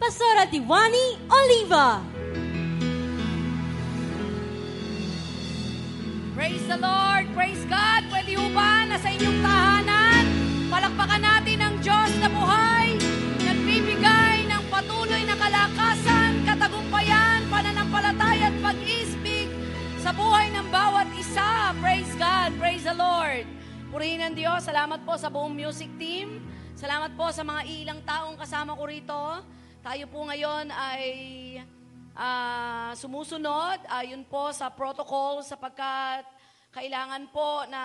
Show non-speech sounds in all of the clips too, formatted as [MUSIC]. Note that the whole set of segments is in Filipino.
Pastora Diwani Oliva. Praise the Lord! Praise God! Pwede ho ba na sa inyong tahanan, palakpakan natin ang Diyos na buhay, nagbibigay ng patuloy na kalakasan, katagumpayan, pananampalataya at pag-isbig sa buhay ng bawat isa. Praise God! Praise the Lord! Purihin ang Diyos. Salamat po sa buong music team. Salamat po sa mga ilang taong kasama ko rito. Tayo po ngayon ay ah, sumusunod ayon po sa protocol sapagkat kailangan po na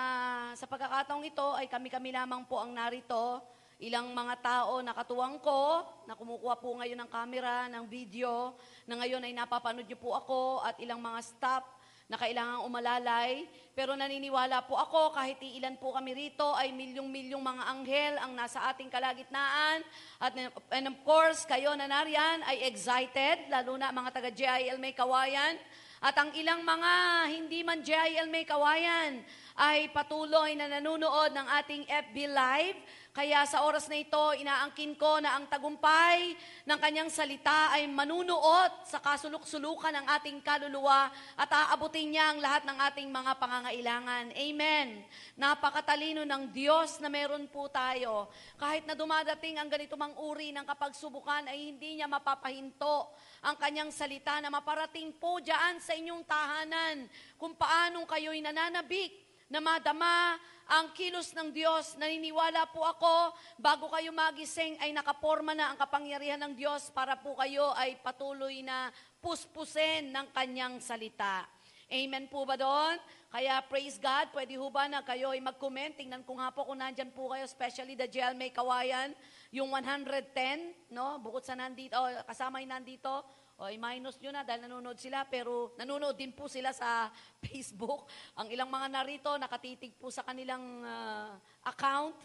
sa pagkakataong ito ay kami-kami lamang po ang narito. Ilang mga tao na katuwang ko, na kumukuha po ngayon ng camera, ng video, na ngayon ay napapanood niyo po ako at ilang mga staff na kailangang umalalay. Pero naniniwala po ako, kahit ilan po kami rito, ay milyong-milyong mga anghel ang nasa ating kalagitnaan. At, and of course, kayo na nariyan ay excited, lalo na mga taga-GIL May Kawayan. At ang ilang mga hindi man JIL May Kawayan ay patuloy na nanonood ng ating FB Live. Kaya sa oras na ito, inaangkin ko na ang tagumpay ng kanyang salita ay manunuot sa kasuluk-sulukan ng ating kaluluwa at aabutin niya ang lahat ng ating mga pangangailangan. Amen. Napakatalino ng Diyos na meron po tayo. Kahit na dumadating ang ganito mang uri ng kapagsubukan ay hindi niya mapapahinto ang kanyang salita na maparating po dyan sa inyong tahanan kung paanong kayo'y nananabik na madama ang kilos ng Diyos. Naniniwala po ako, bago kayo magising ay nakaporma na ang kapangyarihan ng Diyos para po kayo ay patuloy na puspusin ng kanyang salita. Amen po ba doon? Kaya praise God, pwede ho ba na kayo ay mag-comment? Tingnan ko nga po kung nandyan po kayo, especially the jail may kawayan, yung 110, no? Bukod sa nandito, oh, kasama yung nandito, o i-minus nyo na dahil nanonood sila, pero nanonood din po sila sa [LAUGHS] Facebook. Ang ilang mga narito, nakatitig po sa kanilang ah, account.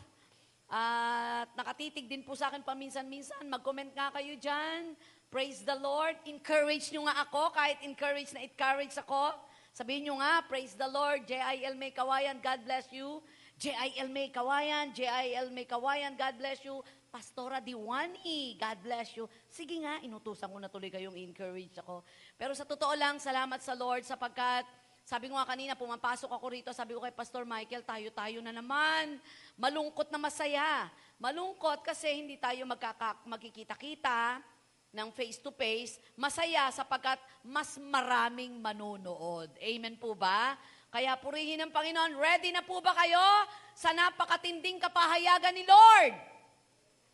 At nakatitig din po sa akin paminsan-minsan. Mag-comment nga kayo dyan. Praise the Lord. Encourage nyo nga ako, kahit encourage na encourage ako. Sabihin nyo nga, praise the Lord. J.I.L. May Kawayan, God bless you. J.I.L. May Kawayan, J.I.L. May Kawayan, God bless you. Pastora Diwani, God bless you. Sige nga, inutusan ko na tuloy kayong encourage ako. Pero sa totoo lang, salamat sa Lord sapagkat sabi ko nga kanina, pumapasok ako rito, sabi ko kay Pastor Michael, tayo-tayo na naman. Malungkot na masaya. Malungkot kasi hindi tayo magkaka- magkikita-kita ng face-to-face. Masaya sapagkat mas maraming manunood. Amen po ba? Kaya purihin ng Panginoon, ready na po ba kayo sa napakatinding kapahayagan ni Lord?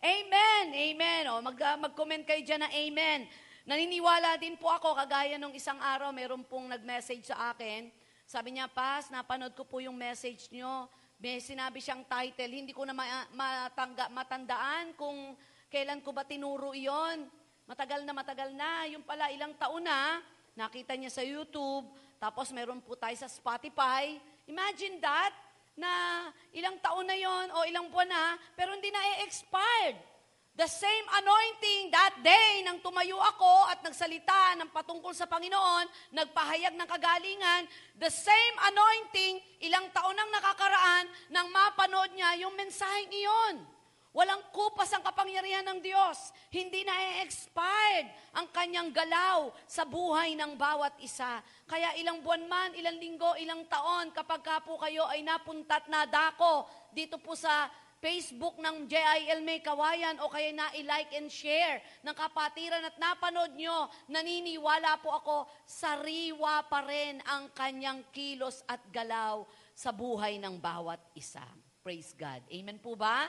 Amen, amen. O, mag, uh, mag-comment kayo dyan na amen. Naniniwala din po ako, kagaya nung isang araw, meron pong nag-message sa akin. Sabi niya, Pas, napanood ko po yung message nyo. May sinabi siyang title, hindi ko na ma- matangga, matandaan kung kailan ko ba tinuro iyon. Matagal na matagal na. Yung pala, ilang taon na, nakita niya sa YouTube, tapos meron po tayo sa Spotify. Imagine that, na ilang taon na yon o ilang buwan na, pero hindi na expired The same anointing that day nang tumayo ako at nagsalita ng patungkol sa Panginoon, nagpahayag ng kagalingan, the same anointing, ilang taon nang nakakaraan nang mapanood niya yung mensaheng iyon. Walang kupas ang kapangyarihan ng Diyos. Hindi na expired ang kanyang galaw sa buhay ng bawat isa. Kaya ilang buwan man, ilang linggo, ilang taon, kapag ka po kayo ay napuntat na dako dito po sa Facebook ng JIL May Kawayan o kaya na i-like and share ng kapatiran at napanood nyo, naniniwala po ako, sariwa pa rin ang kanyang kilos at galaw sa buhay ng bawat isa. Praise God. Amen po ba?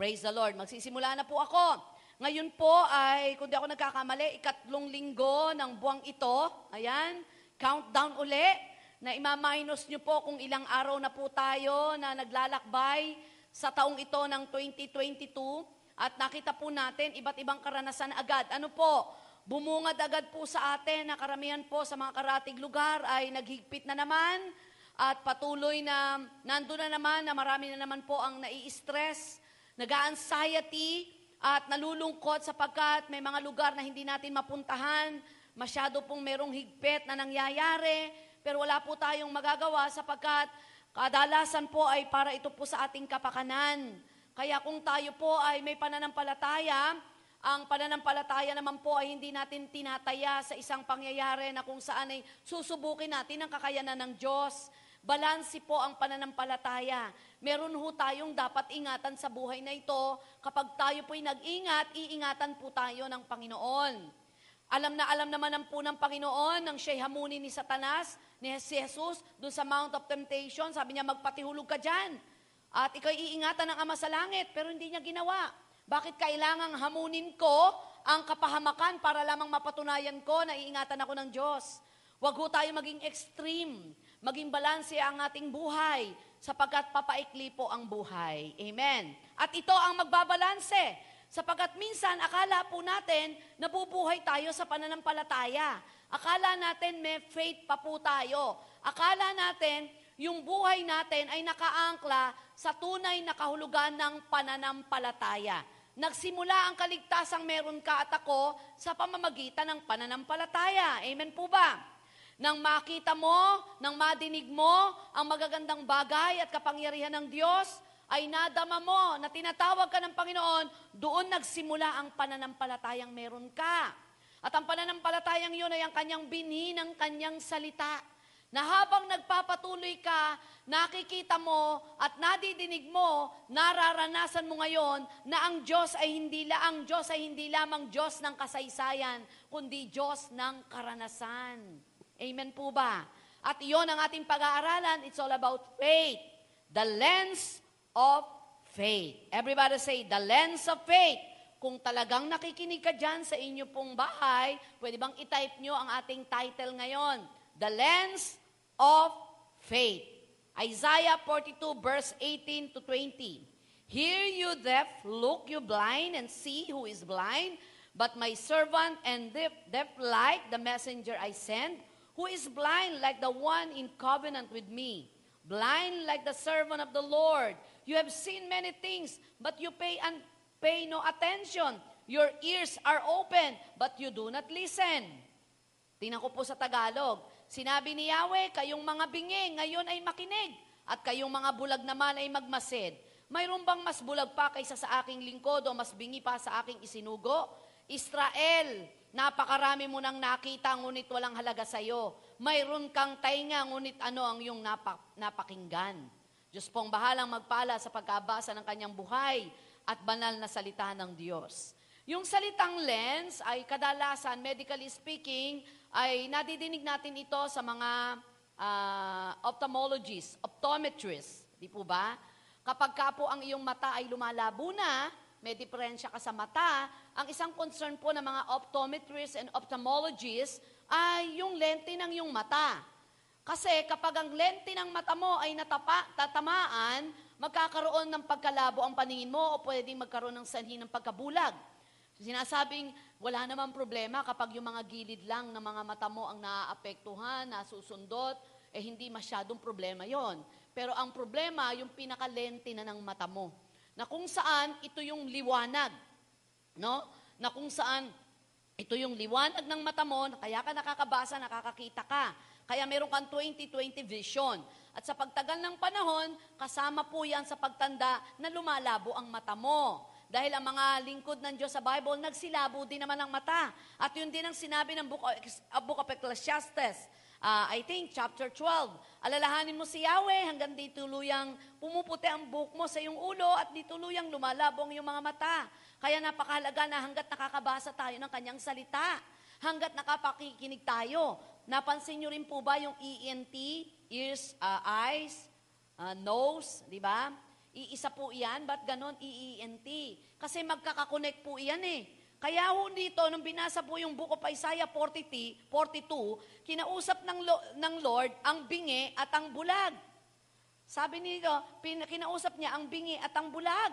Praise the Lord. Magsisimula na po ako. Ngayon po ay, kung di ako nagkakamali, ikatlong linggo ng buwang ito. Ayan, countdown uli na ima-minus nyo po kung ilang araw na po tayo na naglalakbay sa taong ito ng 2022 at nakita po natin iba't ibang karanasan agad. Ano po? Bumungad agad po sa atin na karamihan po sa mga karatig lugar ay naghigpit na naman at patuloy na nando na naman na marami na naman po ang nai-stress, nag-anxiety at nalulungkot sapagkat may mga lugar na hindi natin mapuntahan, masyado pong merong higpit na nangyayari, pero wala po tayong magagawa sapagkat kadalasan po ay para ito po sa ating kapakanan. Kaya kung tayo po ay may pananampalataya, ang pananampalataya naman po ay hindi natin tinataya sa isang pangyayari na kung saan ay susubukin natin ang kakayanan ng Diyos. Balansi po ang pananampalataya. Meron ho tayong dapat ingatan sa buhay na ito. Kapag tayo po'y nag-ingat, iingatan po tayo ng Panginoon. Alam na alam naman ng po ng Panginoon nang siya'y hamunin ni Satanas, ni si Jesus, doon sa Mount of Temptation. Sabi niya, magpatihulog ka dyan. At ikaw iingatan ng Ama sa Langit, pero hindi niya ginawa. Bakit kailangang hamunin ko ang kapahamakan para lamang mapatunayan ko na iingatan ako ng Diyos? Huwag ho tayo maging extreme, maging balanse ang ating buhay, sapagkat papaikli po ang buhay. Amen. At ito ang magbabalanse, sapagkat minsan akala po natin nabubuhay tayo sa pananampalataya. Akala natin may faith pa po tayo. Akala natin yung buhay natin ay nakaangkla sa tunay na kahulugan ng pananampalataya. Nagsimula ang kaligtasang meron ka at ako sa pamamagitan ng pananampalataya. Amen po ba? Nang makita mo, nang madinig mo ang magagandang bagay at kapangyarihan ng Diyos, ay nadama mo na tinatawag ka ng Panginoon, doon nagsimula ang pananampalatayang meron ka. At ang pananampalatayang yun ay ang kanyang binhi ng kanyang salita na habang nagpapatuloy ka, nakikita mo at nadidinig mo, nararanasan mo ngayon na ang Diyos ay hindi la ang Diyos ay hindi lamang Diyos ng kasaysayan, kundi Diyos ng karanasan. Amen po ba? At iyon ang ating pag-aaralan. It's all about faith. The lens of faith. Everybody say, the lens of faith. Kung talagang nakikinig ka dyan sa inyo pong bahay, pwede bang itype nyo ang ating title ngayon? The lens of faith. Isaiah 42 verse 18 to 20. Hear you deaf, look you blind, and see who is blind, but my servant and deaf, deaf like the messenger I send, who is blind like the one in covenant with me, blind like the servant of the Lord. You have seen many things, but you pay and pay no attention. Your ears are open, but you do not listen. Tingnan ko po sa Tagalog. Sinabi ni Yahweh, kayong mga bingi ngayon ay makinig, at kayong mga bulag naman ay magmasid. Mayroon bang mas bulag pa kaysa sa aking lingkod o mas bingi pa sa aking isinugo? Israel, napakarami mo nang nakita, ngunit walang halaga sa iyo. Mayroon kang tainga, ngunit ano ang iyong napak- napakinggan? Diyos pong bahalang magpala sa pagkabasa ng kanyang buhay at banal na salita ng Diyos. Yung salitang lens ay kadalasan, medically speaking, ay nadidinig natin ito sa mga uh, ophthalmologists, optometrists. Di po ba? Kapag ka po ang iyong mata ay lumalabo na, may diferensya ka sa mata, ang isang concern po ng mga optometrists and ophthalmologists ay yung lente ng iyong mata. Kasi kapag ang lente ng mata mo ay natapa, tatamaan, magkakaroon ng pagkalabo ang paningin mo o pwedeng magkaroon ng sanhi ng pagkabulag. Sinasabing wala namang problema kapag yung mga gilid lang ng mga mata mo ang naaapektuhan, nasusundot, eh hindi masyadong problema yon. Pero ang problema, yung pinakalente na ng mata mo. Na kung saan ito yung liwanag. No? Na kung saan ito yung liwanag ng mata mo, kaya ka nakakabasa, nakakakita ka. Kaya meron kang 20-20 vision. At sa pagtagal ng panahon, kasama po yan sa pagtanda na lumalabo ang mata mo. Dahil ang mga lingkod ng Diyos sa Bible, nagsilabo din naman ang mata. At yun din ang sinabi ng Book of, Ecclesiastes. Uh, I think, chapter 12. Alalahanin mo si Yahweh hanggang di tuluyang pumuputi ang buhok mo sa iyong ulo at di tuluyang lumalabo ang iyong mga mata. Kaya napakahalaga na hanggat nakakabasa tayo ng kanyang salita, hanggat nakapakikinig tayo. Napansin nyo rin po ba yung ENT, ears, uh, eyes, uh, nose, di ba? Iisa po iyan, ba't ganon EENT? Kasi magkakakonect po iyan eh. Kaya ho dito, nung binasa po yung Book of Isaiah 40, 42, kinausap ng, ng Lord ang bingi at ang bulag. Sabi nito, kinausap niya ang bingi at ang bulag.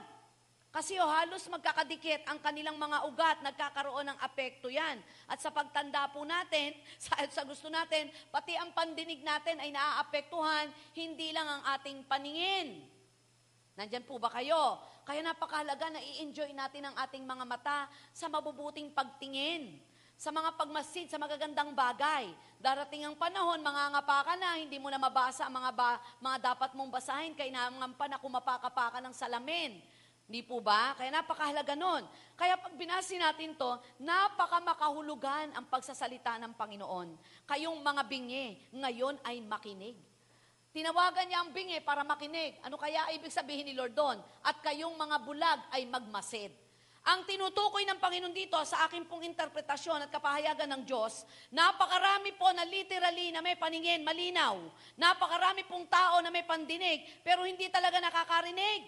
Kasi oh, halos magkakadikit ang kanilang mga ugat, nagkakaroon ng apekto yan. At sa pagtanda po natin, [LAUGHS] sa, sa gusto natin, pati ang pandinig natin ay naaapektuhan, hindi lang ang ating paningin. Nandyan po ba kayo? Kaya napakahalaga na i-enjoy natin ang ating mga mata sa mabubuting pagtingin, sa mga pagmasid, sa magagandang bagay. Darating ang panahon, mangangapa ka na, hindi mo na mabasa ang mga, ba, mga dapat mong basahin, kailangan pa na kumapaka-paka ng salamin. Hindi po ba? Kaya napakahalaga nun. Kaya pag binasi natin to, napakamakahulugan ang pagsasalita ng Panginoon. Kayong mga bingi, ngayon ay makinig. Tinawagan niya ang bingi para makinig. Ano kaya ibig sabihin ni Lord doon? At kayong mga bulag ay magmasid. Ang tinutukoy ng Panginoon dito sa aking pong interpretasyon at kapahayagan ng Diyos, napakarami po na literally na may paningin, malinaw. Napakarami pong tao na may pandinig, pero hindi talaga nakakarinig.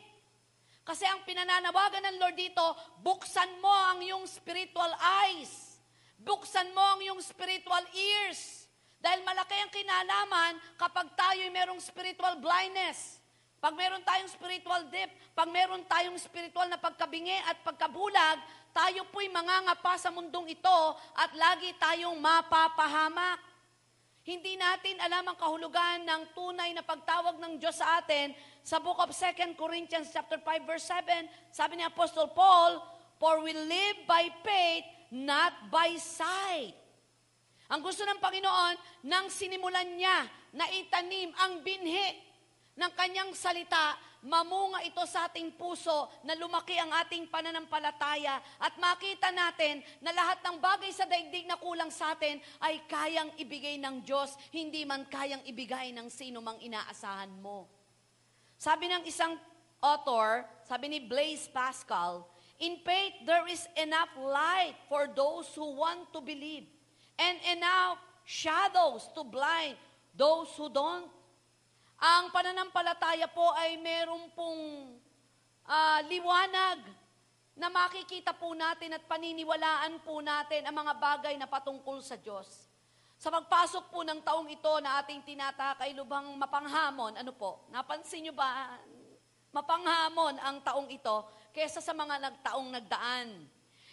Kasi ang pinananawagan ng Lord dito, buksan mo ang iyong spiritual eyes. Buksan mo ang iyong spiritual ears. Dahil malaki ang kinalaman kapag tayo merong spiritual blindness. Pag meron tayong spiritual dip, pag meron tayong spiritual na pagkabingi at pagkabulag, tayo po'y mangangapa sa mundong ito at lagi tayong mapapahamak. Hindi natin alam ang kahulugan ng tunay na pagtawag ng Diyos sa atin. Sa book of 2 Corinthians chapter 5 verse 7, sabi ni Apostle Paul, For we live by faith, not by sight. Ang gusto ng Panginoon, nang sinimulan niya na itanim ang binhi ng kanyang salita, mamunga ito sa ating puso na lumaki ang ating pananampalataya at makita natin na lahat ng bagay sa daigdig na kulang sa atin ay kayang ibigay ng Diyos, hindi man kayang ibigay ng sino mang inaasahan mo. Sabi ng isang author, sabi ni Blaise Pascal, In faith, there is enough light for those who want to believe and enough shadows to blind those who don't. Ang pananampalataya po ay meron pong uh, liwanag na makikita po natin at paniniwalaan po natin ang mga bagay na patungkol sa Diyos. Sa pagpasok po ng taong ito na ating tinatakay lubhang mapanghamon, ano po, napansin nyo ba, mapanghamon ang taong ito kesa sa mga nagtaong nagdaan.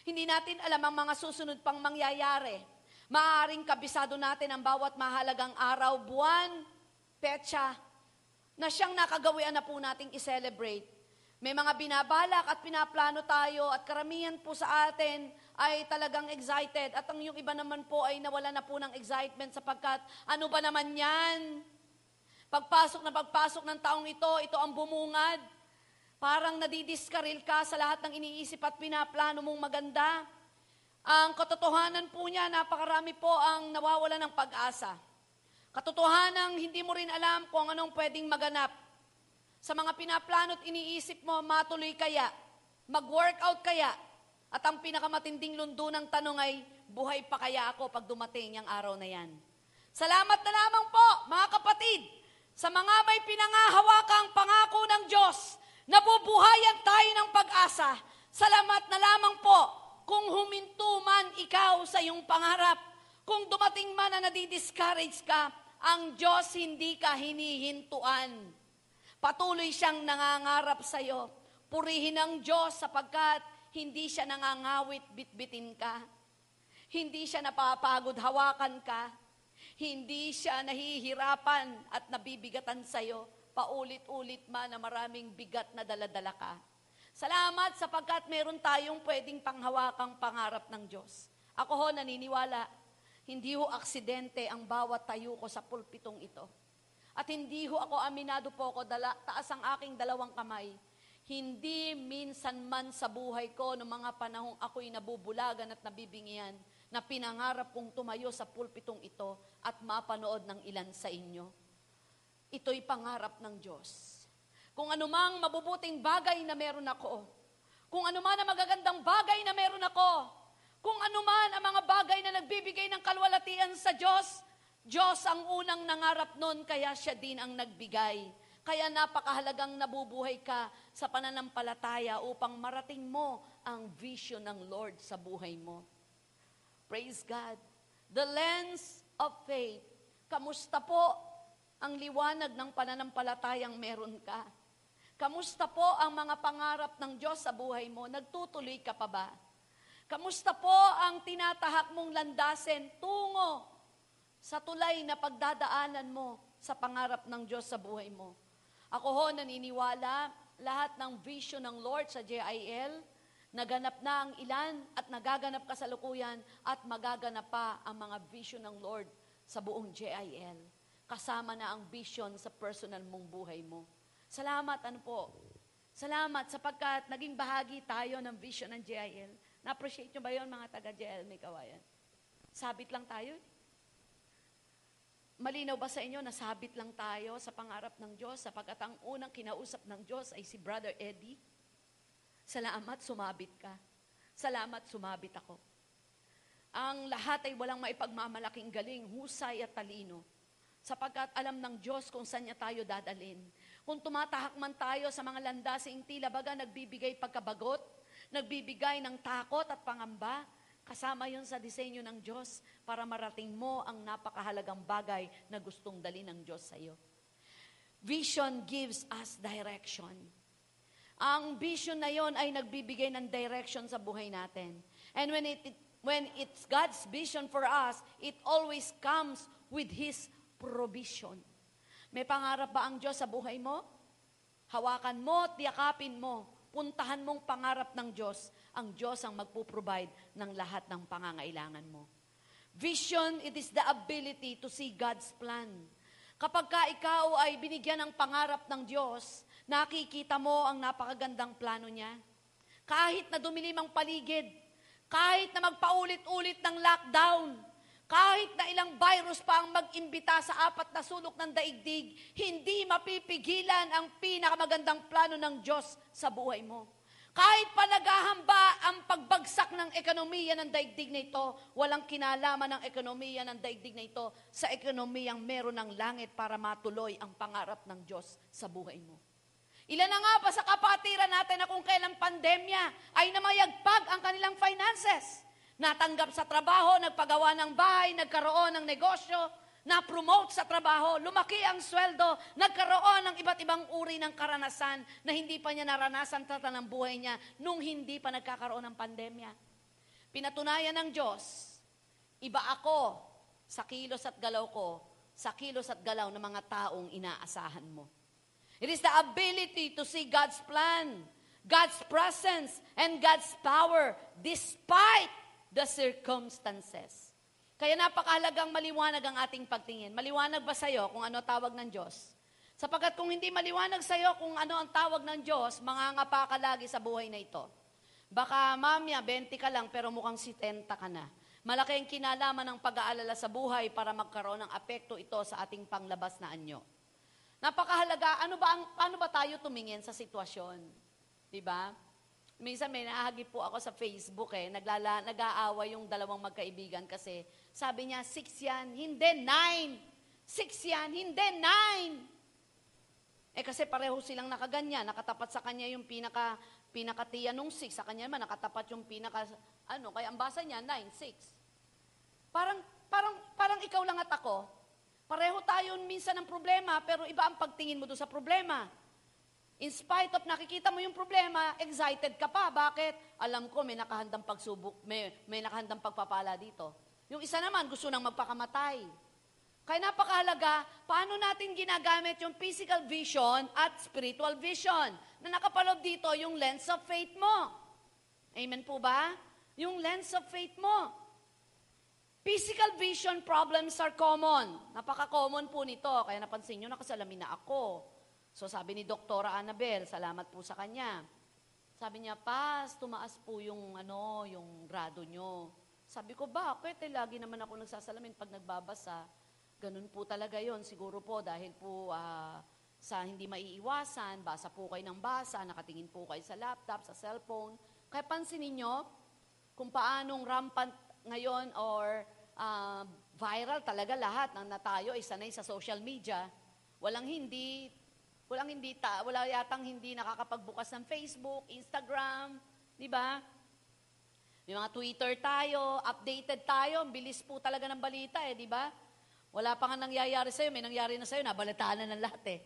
Hindi natin alam ang mga susunod pang mangyayari. Maaring kabisado natin ang bawat mahalagang araw, buwan, petsa, na siyang nakagawian na po nating i-celebrate. May mga binabalak at pinaplano tayo at karamihan po sa atin ay talagang excited. At ang yung iba naman po ay nawala na po ng excitement sapagkat ano ba naman yan? Pagpasok na pagpasok ng taong ito, ito ang bumungad. Parang nadidiskaril ka sa lahat ng iniisip at pinaplano mong maganda. Ang katotohanan po niya, napakarami po ang nawawala ng pag-asa. Katotohanan, hindi mo rin alam kung anong pwedeng maganap. Sa mga pinaplano at iniisip mo, matuloy kaya, mag-workout kaya, at ang pinakamatinding lundo ng tanong ay, buhay pa kaya ako pag dumating yung araw na yan? Salamat na lamang po, mga kapatid, sa mga may pinangahawakang pangako ng Diyos, nabubuhayan tayo ng pag-asa. Salamat na lamang po kung huminto man ikaw sa iyong pangarap, kung dumating man na nadi-discourage ka, ang Diyos hindi ka hinihintuan. Patuloy siyang nangangarap sa iyo. Purihin ang Diyos sapagkat hindi siya nangangawit bitbitin ka. Hindi siya napapagod hawakan ka. Hindi siya nahihirapan at nabibigatan sa iyo. Paulit-ulit man na maraming bigat na daladala ka. Salamat sapagkat meron tayong pwedeng panghawakang pangarap ng Diyos. Ako ho naniniwala, hindi ho aksidente ang bawat tayo ko sa pulpitong ito. At hindi ho ako aminado po ako, dala, taas ang aking dalawang kamay. Hindi minsan man sa buhay ko ng mga panahong ako'y nabubulagan at nabibingian na pinangarap kong tumayo sa pulpitong ito at mapanood ng ilan sa inyo. Ito'y pangarap ng Diyos kung anumang mabubuting bagay na meron ako, kung anuman ang magagandang bagay na meron ako, kung anuman ang mga bagay na nagbibigay ng kalwalatian sa Diyos, Diyos ang unang nangarap nun, kaya siya din ang nagbigay. Kaya napakahalagang nabubuhay ka sa pananampalataya upang marating mo ang vision ng Lord sa buhay mo. Praise God. The lens of faith. Kamusta po ang liwanag ng pananampalatayang meron ka? Kamusta po ang mga pangarap ng Diyos sa buhay mo? Nagtutuloy ka pa ba? Kamusta po ang tinatahak mong landasin tungo sa tulay na pagdadaanan mo sa pangarap ng Diyos sa buhay mo? Ako ho naniniwala, lahat ng vision ng Lord sa JIL, naganap na ang ilan at nagaganap kasalukuyan at magaganap pa ang mga vision ng Lord sa buong JIL. Kasama na ang vision sa personal mong buhay mo. Salamat, ano po? Salamat sapagkat naging bahagi tayo ng vision ng JIL. Na-appreciate nyo ba yon mga taga-JIL may kawayan? Sabit lang tayo. Malinaw ba sa inyo na sabit lang tayo sa pangarap ng Diyos sapagkat ang unang kinausap ng Diyos ay si Brother Eddie? Salamat, sumabit ka. Salamat, sumabit ako. Ang lahat ay walang maipagmamalaking galing, husay at talino sapagkat alam ng Diyos kung saan niya tayo dadalin. Kung tumatahak man tayo sa mga landasing tila baga nagbibigay pagkabagot, nagbibigay ng takot at pangamba, kasama yon sa disenyo ng Diyos para marating mo ang napakahalagang bagay na gustong dali ng Diyos sa iyo. Vision gives us direction. Ang vision na yon ay nagbibigay ng direction sa buhay natin. And when it, when it's God's vision for us, it always comes with His provision. May pangarap ba ang Diyos sa buhay mo? Hawakan mo, tiyakapin mo, puntahan mong pangarap ng Diyos. Ang Diyos ang magpo-provide ng lahat ng pangangailangan mo. Vision, it is the ability to see God's plan. Kapag ka ikaw ay binigyan ng pangarap ng Diyos, nakikita mo ang napakagandang plano niya. Kahit na dumilim ang paligid, kahit na magpaulit-ulit ng lockdown, kahit na ilang virus pa ang mag-imbita sa apat na sulok ng daigdig, hindi mapipigilan ang pinakamagandang plano ng Diyos sa buhay mo. Kahit pa naghahamba ang pagbagsak ng ekonomiya ng daigdig na ito, walang kinalaman ng ekonomiya ng daigdig na ito sa ekonomiyang meron ng langit para matuloy ang pangarap ng Diyos sa buhay mo. Ilan na nga pa sa kapatiran natin na kung kailang pandemya ay namayagpag ang kanilang finances. Natanggap sa trabaho, nagpagawa ng bahay, nagkaroon ng negosyo, na-promote sa trabaho, lumaki ang sweldo, nagkaroon ng iba't ibang uri ng karanasan na hindi pa niya naranasan sa ng buhay niya nung hindi pa nagkakaroon ng pandemya. Pinatunayan ng Diyos, iba ako sa kilos at galaw ko, sa kilos at galaw ng mga taong inaasahan mo. It is the ability to see God's plan, God's presence, and God's power despite the circumstances. Kaya napakahalagang maliwanag ang ating pagtingin. Maliwanag ba sa iyo kung ano tawag ng Diyos? Sapagkat kung hindi maliwanag sa iyo kung ano ang tawag ng Diyos, mangangapa ka lagi sa buhay na ito. Baka mamya, 20 ka lang pero mukhang 70 ka na. Malaki ang kinalaman ng pag-aalala sa buhay para magkaroon ng apekto ito sa ating panglabas na anyo. Napakahalaga, ano ba, ang, paano ba tayo tumingin sa sitwasyon? Di ba? Minsan may nahagip po ako sa Facebook eh, naglala, nag-aaway yung dalawang magkaibigan kasi sabi niya, six yan, hindi nine. Six yan, hindi nine. Eh kasi pareho silang nakaganyan, nakatapat sa kanya yung pinaka, pinakatiya nung six, sa kanya naman nakatapat yung pinaka, ano, kaya ang basa niya, nine, six. Parang, parang, parang ikaw lang at ako, pareho tayo minsan ng problema, pero iba ang pagtingin mo doon sa problema. In spite of nakikita mo yung problema, excited ka pa. Bakit? Alam ko may nakahandang pagsubok, may, may nakahandang pagpapala dito. Yung isa naman, gusto nang magpakamatay. Kaya napakahalaga, paano natin ginagamit yung physical vision at spiritual vision na nakapalob dito yung lens of faith mo. Amen po ba? Yung lens of faith mo. Physical vision problems are common. Napaka-common po nito. Kaya napansin nyo, nakasalamin na ako. So sabi ni Doktora Annabel, salamat po sa kanya. Sabi niya, Pas, tumaas po yung, ano, yung grado nyo. Sabi ko, bakit? Eh, lagi naman ako nagsasalamin pag nagbabasa. Ganun po talaga yon Siguro po dahil po uh, sa hindi maiiwasan, basa po kayo ng basa, nakatingin po kayo sa laptop, sa cellphone. Kaya pansinin nyo kung paanong rampant ngayon or uh, viral talaga lahat ng na tayo ay sanay sa social media. Walang hindi Walang hindi ta, wala yatang hindi nakakapagbukas ng Facebook, Instagram, di ba? May mga Twitter tayo, updated tayo, ang bilis po talaga ng balita eh, di ba? Wala pa nga nangyayari sa'yo, may nangyari na sa'yo, nabalitaan na ng lahat eh.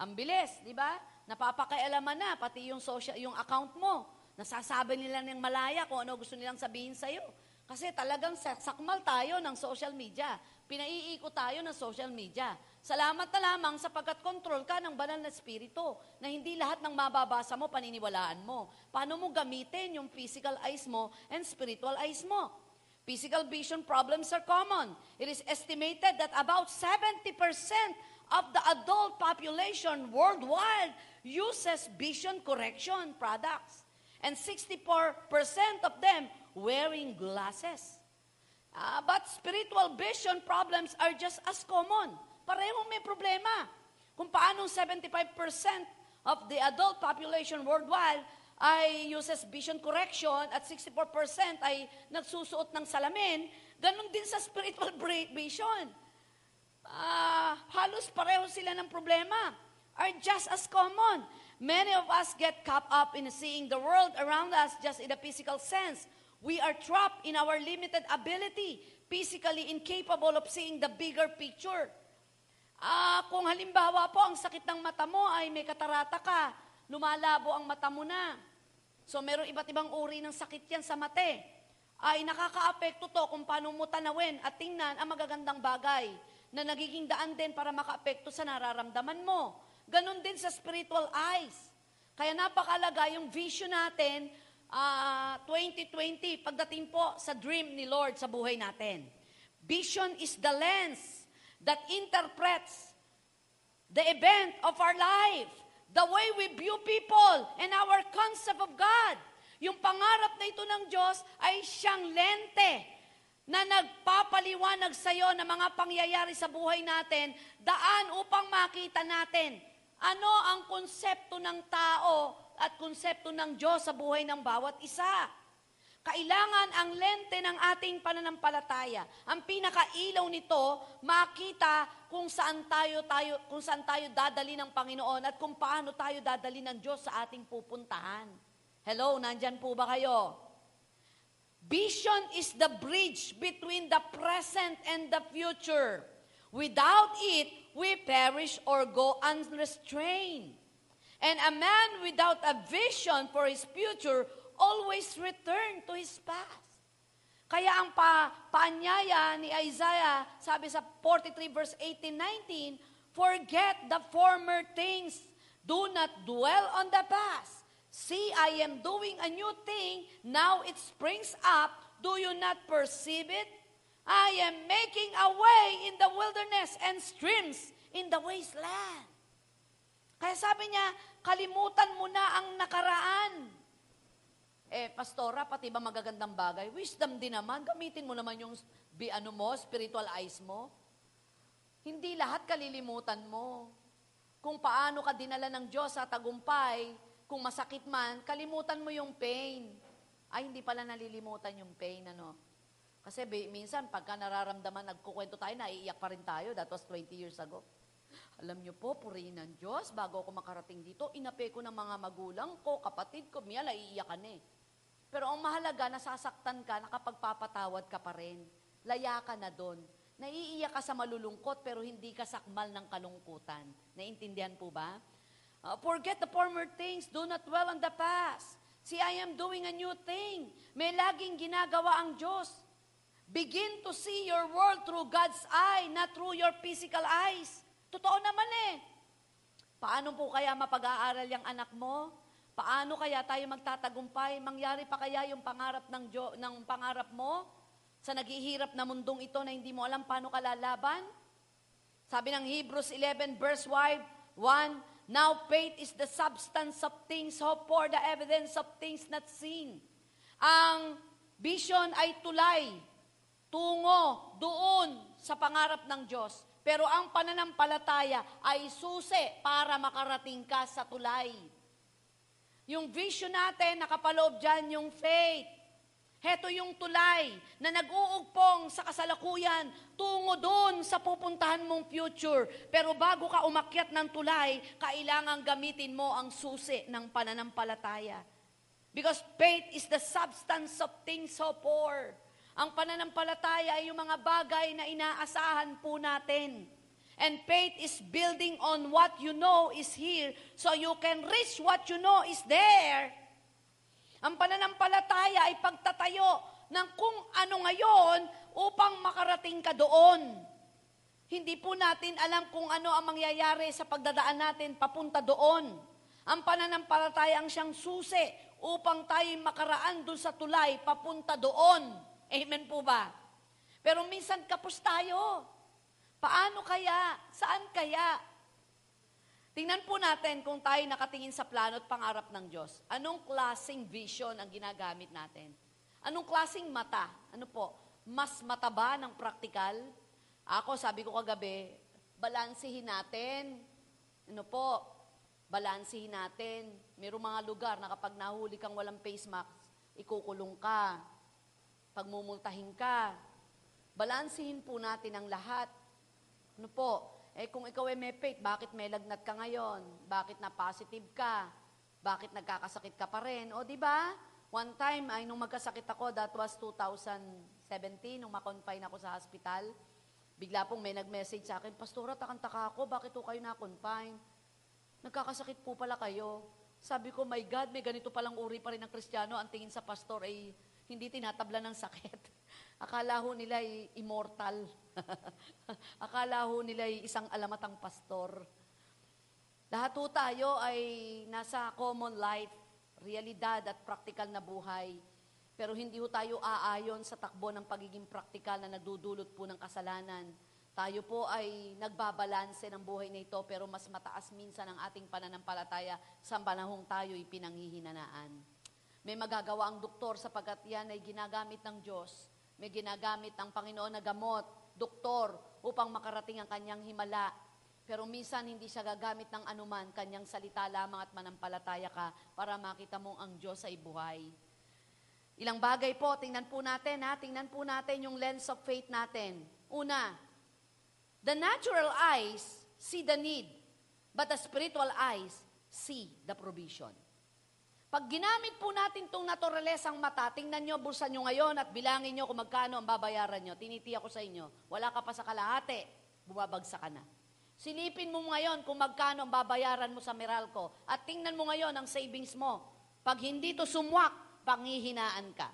Ang bilis, di ba? Napapakialaman na, pati yung, social, yung account mo. Nasasabi nila ng malaya kung ano gusto nilang sabihin sa'yo. Kasi talagang sa- sakmal tayo ng social media. Pinaiiko tayo ng social media. Salamat na lamang sapagkat control ka ng banal na spirito na hindi lahat ng mababasa mo, paniniwalaan mo. Paano mo gamitin yung physical eyes mo and spiritual eyes mo? Physical vision problems are common. It is estimated that about 70% of the adult population worldwide uses vision correction products. And 64% of them wearing glasses. Ah, but spiritual vision problems are just as common. Parehong may problema. Kung paano 75% of the adult population worldwide ay uses vision correction at 64% ay nagsusuot ng salamin, ganun din sa spiritual [LAUGHS] vision. Ah, halos pareho sila ng problema. Are just as common. Many of us get caught up in seeing the world around us just in a physical sense. We are trapped in our limited ability, physically incapable of seeing the bigger picture. Ah, kung halimbawa po ang sakit ng mata mo ay may katarata ka, lumalabo ang mata mo na. So meron iba't ibang uri ng sakit yan sa mate. Ay nakakaapekto to kung paano mo tanawin at tingnan ang magagandang bagay na nagiging daan din para makaapekto sa nararamdaman mo. Ganon din sa spiritual eyes. Kaya napakalaga yung vision natin ah, 2020 pagdating po sa dream ni Lord sa buhay natin. Vision is the lens that interprets the event of our life, the way we view people, and our concept of God. Yung pangarap na ito ng Diyos ay siyang lente na nagpapaliwanag sa iyo ng mga pangyayari sa buhay natin, daan upang makita natin ano ang konsepto ng tao at konsepto ng Diyos sa buhay ng bawat isa. Kailangan ang lente ng ating pananampalataya. Ang pinakailaw nito, makita kung saan tayo, tayo, kung saan tayo dadali ng Panginoon at kung paano tayo dadali ng Diyos sa ating pupuntahan. Hello, nandyan po ba kayo? Vision is the bridge between the present and the future. Without it, we perish or go unrestrained. And a man without a vision for his future always return to his past. Kaya ang pa, paanyaya ni Isaiah, sabi sa 43 verse 18, 19, Forget the former things. Do not dwell on the past. See, I am doing a new thing. Now it springs up. Do you not perceive it? I am making a way in the wilderness and streams in the wasteland. Kaya sabi niya, kalimutan mo na ang nakaraan. Eh, pastora, pati ba magagandang bagay? Wisdom din naman. Gamitin mo naman yung bi, ano mo, spiritual eyes mo. Hindi lahat kalilimutan mo. Kung paano ka dinala ng Diyos sa tagumpay, kung masakit man, kalimutan mo yung pain. Ay, hindi pala nalilimutan yung pain, ano. Kasi minsan, pagka nararamdaman, nagkukwento tayo, naiiyak pa rin tayo. That was 20 years ago. Alam niyo po, purihin ng Diyos, bago ako makarating dito, inape ko ng mga magulang ko, kapatid ko, miya, naiiyakan eh. Pero ang mahalaga, nasasaktan ka, nakapagpapatawad ka pa rin. Laya ka na doon. Naiiyak ka sa malulungkot, pero hindi ka sakmal ng kalungkutan. Naintindihan po ba? Uh, forget the former things, do not dwell on the past. See, I am doing a new thing. May laging ginagawa ang Diyos. Begin to see your world through God's eye, not through your physical eyes. Totoo naman eh. Paano po kaya mapag-aaral yung anak mo? Paano kaya tayo magtatagumpay? Mangyari pa kaya yung pangarap ng, Diyo, ng pangarap mo sa naghihirap na mundong ito na hindi mo alam paano ka lalaban? Sabi ng Hebrews 11 verse 1, Now faith is the substance of things hoped for, the evidence of things not seen. Ang vision ay tulay, tungo, doon sa pangarap ng Diyos. Pero ang pananampalataya ay susi para makarating ka sa tulay. Yung vision natin, nakapaloob dyan yung faith. Heto yung tulay na nag-uugpong sa kasalukuyan tungo doon sa pupuntahan mong future. Pero bago ka umakyat ng tulay, kailangan gamitin mo ang susi ng pananampalataya. Because faith is the substance of things hoped for. Ang pananampalataya ay yung mga bagay na inaasahan po natin. And faith is building on what you know is here so you can reach what you know is there. Ang pananampalataya ay pagtatayo ng kung ano ngayon upang makarating ka doon. Hindi po natin alam kung ano ang mangyayari sa pagdadaan natin papunta doon. Ang pananampalataya ang siyang susi upang tayo makaraan doon sa tulay papunta doon. Amen po ba? Pero minsan kapos tayo. Paano kaya? Saan kaya? Tingnan po natin kung tayo nakatingin sa plano at pangarap ng Diyos. Anong klaseng vision ang ginagamit natin? Anong klaseng mata? Ano po? Mas mataba ng praktikal? Ako, sabi ko kagabi, balansehin natin. Ano po? Balansehin natin. Mayroong mga lugar na kapag nahuli kang walang face mask, ikukulong ka. Pagmumultahin ka. Balansehin po natin ang lahat. Ano po? Eh kung ikaw ay may faith, bakit may lagnat ka ngayon? Bakit na positive ka? Bakit nagkakasakit ka pa rin? O di ba? One time ay nung magkasakit ako, that was 2017, nung makonfine ako sa hospital, bigla pong may nag-message sa akin, Pastora, takang-taka ako, bakit po kayo na-confine? Nagkakasakit po pala kayo. Sabi ko, my God, may ganito palang uri pa rin ng Kristiyano. Ang tingin sa pastor ay hindi tinatabla ng sakit. [LAUGHS] Akala ho nila ay immortal. [LAUGHS] Akala ho nila ay isang alamatang pastor. Lahat ho tayo ay nasa common life, realidad at praktikal na buhay. Pero hindi ho tayo aayon sa takbo ng pagiging praktikal na nagdudulot po ng kasalanan. Tayo po ay nagbabalanse ng buhay na ito pero mas mataas minsan ang ating pananampalataya sa panahong tayo'y pinanghihinanaan. May magagawa ang doktor sapagkat yan ay ginagamit ng Diyos. May ginagamit ng Panginoon na gamot, doktor, upang makarating ang kanyang himala. Pero minsan hindi siya gagamit ng anuman, kanyang salita lamang at manampalataya ka para makita mong ang Diyos ay buhay. Ilang bagay po, tingnan po natin ha, tingnan po natin yung lens of faith natin. Una, the natural eyes see the need, but the spiritual eyes see the provision. Pag ginamit po natin itong naturalesang mata, tingnan nyo, bulsa nyo ngayon at bilangin nyo kung magkano ang babayaran nyo. Tinitiya ko sa inyo, wala ka pa sa kalahati, bumabagsak ka na. Silipin mo ngayon kung magkano ang babayaran mo sa Meralco at tingnan mo ngayon ang savings mo. Pag hindi to sumwak, panghihinaan ka.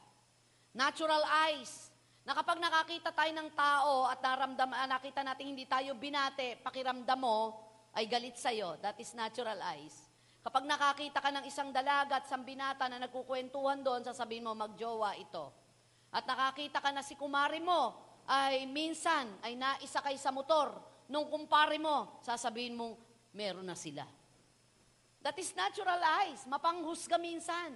Natural eyes, na kapag nakakita tayo ng tao at naramdam, ah, nakita natin hindi tayo binate, pakiramdam mo ay galit sa'yo. That is natural eyes. Kapag nakakita ka ng isang dalaga at isang binata na nagkukwentuhan doon, sasabihin mo, magjowa ito. At nakakita ka na si kumari mo ay minsan ay naisakay sa motor. Nung kumpare mo, sasabihin mo, meron na sila. That is natural eyes. Mapanghusga minsan.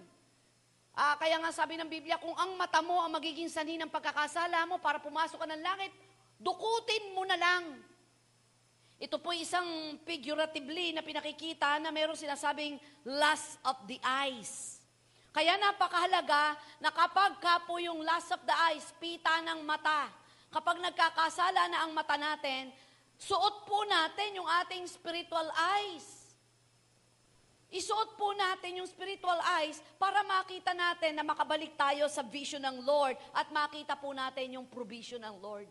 Ah, kaya nga sabi ng Biblia, kung ang mata mo ang magiging sanhi ng pagkakasala mo para pumasok ka ng langit, dukutin mo na lang. Ito po isang figuratively na pinakikita na mayroong sinasabing lust of the eyes. Kaya napakahalaga na kapag ka po yung lust of the eyes, pita ng mata, kapag nagkakasala na ang mata natin, suot po natin yung ating spiritual eyes. Isuot po natin yung spiritual eyes para makita natin na makabalik tayo sa vision ng Lord at makita po natin yung provision ng Lord.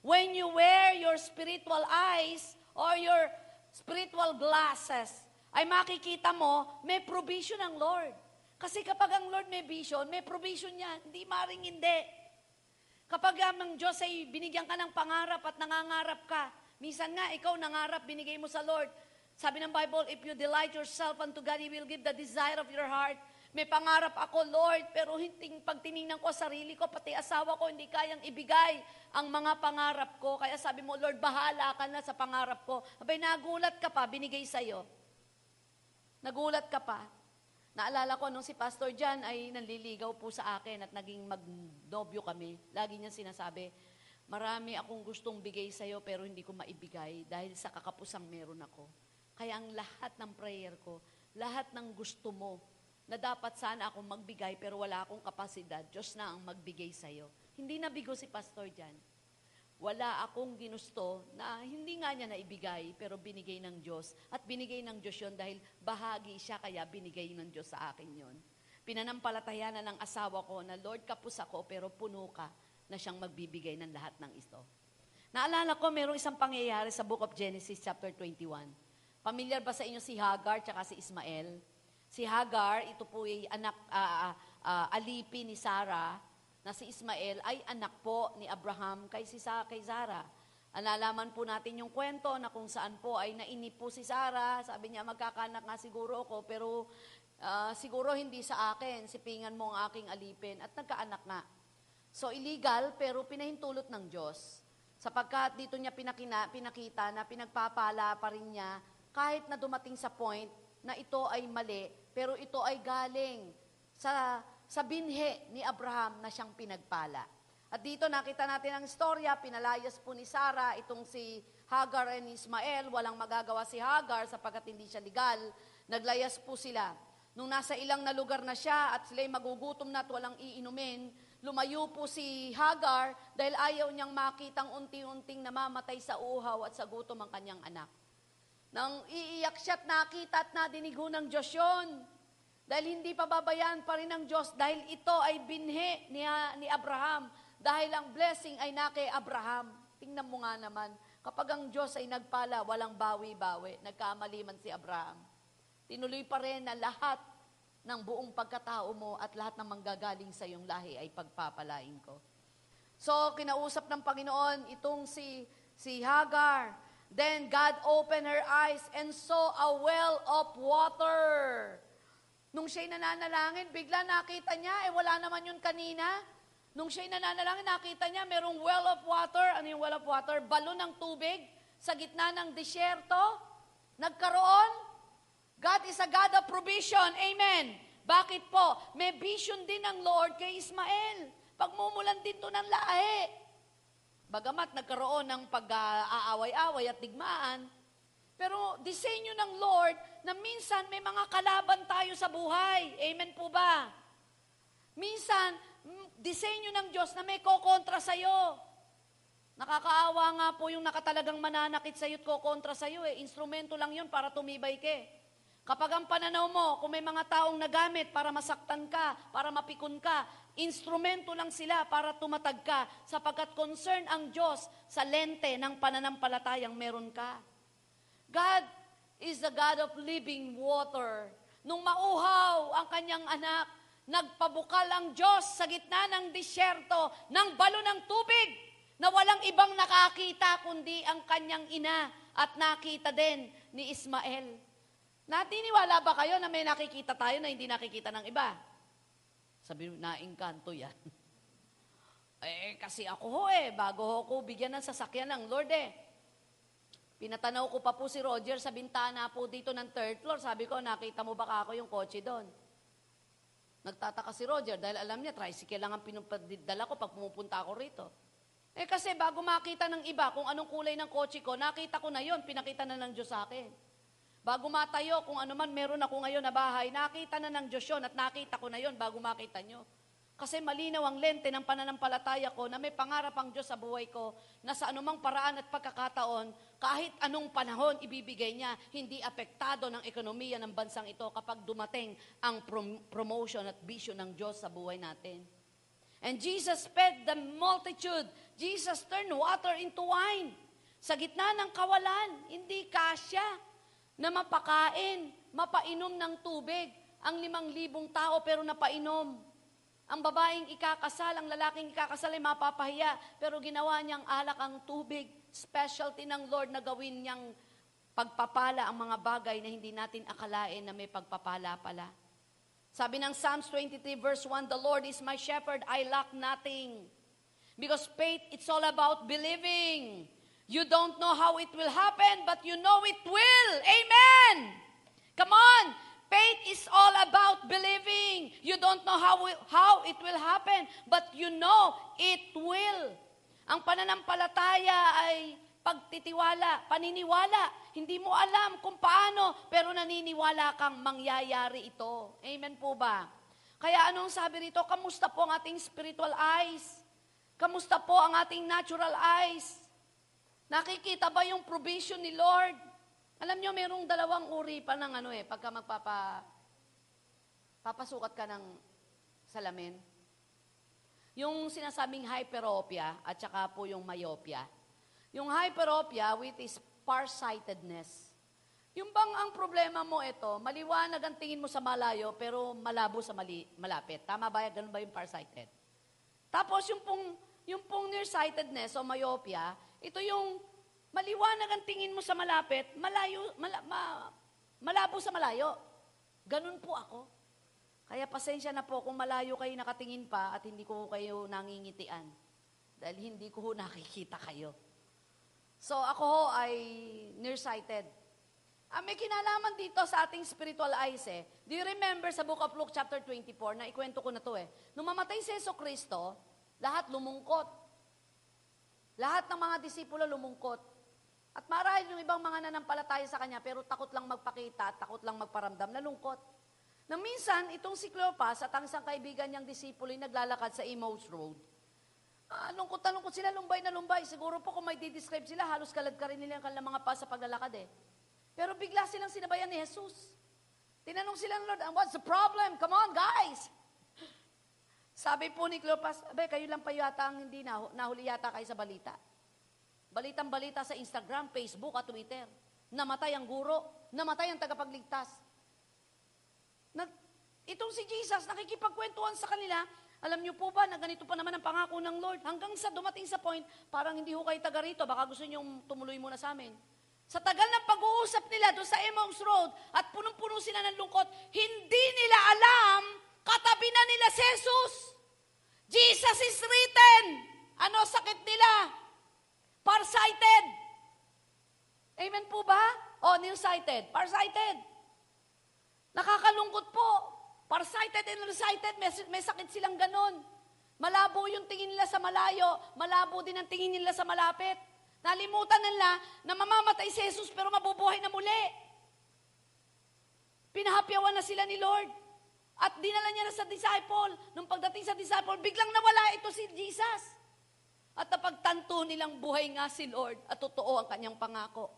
When you wear your spiritual eyes or your spiritual glasses, ay makikita mo, may provision ng Lord. Kasi kapag ang Lord may vision, may provision yan. Hindi maring hindi. Kapag ang Diyos ay binigyan ka ng pangarap at nangangarap ka, minsan nga ikaw nangarap, binigay mo sa Lord. Sabi ng Bible, if you delight yourself unto God, He will give the desire of your heart. May pangarap ako, Lord, pero hindi pag tinignan ko sarili ko, pati asawa ko, hindi kayang ibigay ang mga pangarap ko. Kaya sabi mo, Lord, bahala ka na sa pangarap ko. Abay, nagulat ka pa, binigay sa'yo. Nagulat ka pa. Naalala ko nung si Pastor John ay nanliligaw po sa akin at naging magnobyo kami. Lagi niya sinasabi, marami akong gustong bigay sa'yo pero hindi ko maibigay dahil sa kakapusang meron ako. Kaya ang lahat ng prayer ko, lahat ng gusto mo, na dapat sana akong magbigay pero wala akong kapasidad. Diyos na ang magbigay sa'yo. Hindi nabigo si Pastor dyan. Wala akong ginusto na hindi nga niya naibigay pero binigay ng Diyos. At binigay ng Diyos yon dahil bahagi siya kaya binigay ng Diyos sa akin yon. Pinanampalataya na ng asawa ko na Lord kapos ako pero puno ka na siyang magbibigay ng lahat ng ito. Naalala ko, mayroong isang pangyayari sa book of Genesis chapter 21. Familiar ba sa inyo si Hagar tsaka si Ismael? Si Hagar, ito po ay anak, ah, ah, alipi ni Sarah, na si Ismael ay anak po ni Abraham kay, si Sa, kay Sarah. Alalaman po natin yung kwento na kung saan po ay nainip po si Sarah. Sabi niya, magkakanak nga siguro ako, pero ah, siguro hindi sa akin. Sipingan mo ang aking alipin. At nagkaanak nga. So illegal, pero pinahintulot ng Diyos. Sapagkat dito niya pinakina, pinakita na pinagpapala pa rin niya kahit na dumating sa point na ito ay mali, pero ito ay galing sa, sa binhe ni Abraham na siyang pinagpala. At dito nakita natin ang istorya, pinalayas po ni Sarah itong si Hagar and Ismael, walang magagawa si Hagar sapagkat hindi siya legal, naglayas po sila. Nung nasa ilang na lugar na siya at sila'y magugutom na at walang iinumin, lumayo po si Hagar dahil ayaw niyang makitang unti-unting namamatay sa uhaw at sa gutom ang kanyang anak. Nang iiyak siya at nakita at nadinig ho ng Diyos yun. Dahil hindi pa babayaan pa rin ng Diyos dahil ito ay binhi ni, ni Abraham. Dahil ang blessing ay na kay Abraham. Tingnan mo nga naman, kapag ang Diyos ay nagpala, walang bawi-bawi. Nagkamali man si Abraham. Tinuloy pa rin na lahat ng buong pagkatao mo at lahat ng manggagaling sa iyong lahi ay pagpapalain ko. So, kinausap ng Panginoon itong si, si Hagar. Then God opened her eyes and saw a well of water. Nung siya'y nananalangin, bigla nakita niya, eh wala naman yun kanina. Nung siya'y nananalangin, nakita niya, merong well of water. Ano yung well of water? Balon ng tubig sa gitna ng disyerto. Nagkaroon. God is a God of provision. Amen. Bakit po? May vision din ng Lord kay Ismael. Pagmumulan din to ng lahi. Bagamat nagkaroon ng pag-aaway-away at digmaan, pero disenyo ng Lord na minsan may mga kalaban tayo sa buhay. Amen po ba? Minsan, disenyo ng Diyos na may kokontra sa'yo. Nakakaawa nga po yung nakatalagang mananakit sa'yo at kokontra sa'yo. Eh. Instrumento lang yun para tumibay ka. eh. Kapag ang pananaw mo, kung may mga taong nagamit para masaktan ka, para mapikon ka, instrumento lang sila para tumatag ka, sapagkat concern ang Diyos sa lente ng pananampalatayang meron ka. God is the God of living water. Nung mauhaw ang kanyang anak, nagpabukal ang Diyos sa gitna ng disyerto ng balo ng tubig na walang ibang nakakita kundi ang kanyang ina at nakita din ni Ismael. Natiniwala ba kayo na may nakikita tayo na hindi nakikita ng iba? Sabi mo, naingkanto yan. [LAUGHS] eh, kasi ako ho eh, bago ho ko bigyan ng sasakyan ng Lord eh. Pinatanaw ko pa po si Roger sa bintana po dito ng third floor. Sabi ko, nakita mo ba ako yung kotse doon? Nagtataka si Roger dahil alam niya, tricycle lang ang pinupadala ko pag pumupunta ako rito. Eh kasi bago makita ng iba kung anong kulay ng kotse ko, nakita ko na yon, pinakita na ng Diyos sa akin. Bago matayo, kung ano man meron ako ngayon na bahay, nakita na ng Diyos yun at nakita ko na yon bago makita nyo. Kasi malinaw ang lente ng pananampalataya ko na may pangarap ang Diyos sa buhay ko na sa anumang paraan at pagkakataon, kahit anong panahon ibibigay niya, hindi apektado ng ekonomiya ng bansang ito kapag dumating ang prom- promotion at vision ng Diyos sa buhay natin. And Jesus fed the multitude. Jesus turned water into wine. Sa gitna ng kawalan, hindi kasya na mapakain, mapainom ng tubig ang limang libong tao pero napainom. Ang babaeng ikakasal, ang lalaking ikakasal ay mapapahiya, pero ginawa niyang alak ang tubig. Specialty ng Lord na gawin niyang pagpapala ang mga bagay na hindi natin akalain na may pagpapala pala. Sabi ng Psalms 23 verse 1, The Lord is my shepherd, I lack nothing. Because faith, it's all about believing. You don't know how it will happen, but you know it will. Amen! Come on! Faith is all about believing. You don't know how, how it will happen, but you know it will. Ang pananampalataya ay pagtitiwala, paniniwala. Hindi mo alam kung paano, pero naniniwala kang mangyayari ito. Amen po ba? Kaya anong sabi rito? Kamusta po ang ating spiritual eyes? Kamusta po ang ating natural eyes? Nakikita ba yung provision ni Lord? Alam nyo, mayroong dalawang uri pa ng ano eh, pagka magpapa, papasukat ka ng salamin. Yung sinasabing hyperopia at saka po yung myopia. Yung hyperopia, which is farsightedness. Yung bang ang problema mo ito, maliwanag ang tingin mo sa malayo, pero malabo sa mali, malapit. Tama ba? Ganun ba yung farsighted? Tapos yung pong, yung pong nearsightedness o myopia, ito yung maliwanag ang tingin mo sa malapit, malayo, mala, ma- malabo sa malayo. Ganun po ako. Kaya pasensya na po kung malayo kayo nakatingin pa at hindi ko kayo nangingitian. Dahil hindi ko nakikita kayo. So ako ho ay nearsighted. Ah, may kinalaman dito sa ating spiritual eyes eh. Do you remember sa book of Luke chapter 24, na ikwento ko na to eh. Nung mamatay si Yeso Kristo, lahat lumungkot. Lahat ng mga disipulo lumungkot. At marahil yung ibang mga nanampalataya sa kanya, pero takot lang magpakita, takot lang magparamdam, nalungkot. Na minsan, itong si Cleopas at ang isang kaibigan niyang disipulo yung naglalakad sa Emmaus Road. Ah, lungkot na lungkot sila, lumbay na lumbay. Siguro po kung may di-describe sila, halos kalad ka rin nila ang kanilang mga pa sa paglalakad eh. Pero bigla silang sinabayan ni Jesus. Tinanong sila ng Lord, what's the problem? Come on, guys! Sabi po ni Cleopas, abe, kayo lang pa yata ang hindi nahu- nahuli yata kayo sa balita. Balitang balita sa Instagram, Facebook at Twitter. Namatay ang guro, namatay ang tagapagligtas. Nag, itong si Jesus, nakikipagkwentuhan sa kanila, alam niyo po ba na ganito pa naman ang pangako ng Lord? Hanggang sa dumating sa point, parang hindi ho kayo taga rito, baka gusto niyo tumuloy muna sa amin. Sa tagal ng pag-uusap nila doon sa Emmaus Road at punong-puno sila ng lungkot, hindi nila alam, katabi na nila si Jesus. Jesus is written. Ano sakit nila? Farsighted. Amen po ba? O, nearsighted. Farsighted. Nakakalungkot po. Farsighted and nearsighted, may, may sakit silang ganon. Malabo yung tingin nila sa malayo, malabo din ang tingin nila sa malapit. Nalimutan nila na mamamatay si Jesus pero mabubuhay na muli. Pinahapyawan na sila ni Lord. At dinala niya na sa disciple. Nung pagdating sa disciple, biglang nawala ito si Jesus. At napagtanto nilang buhay nga si Lord at totoo ang kanyang pangako.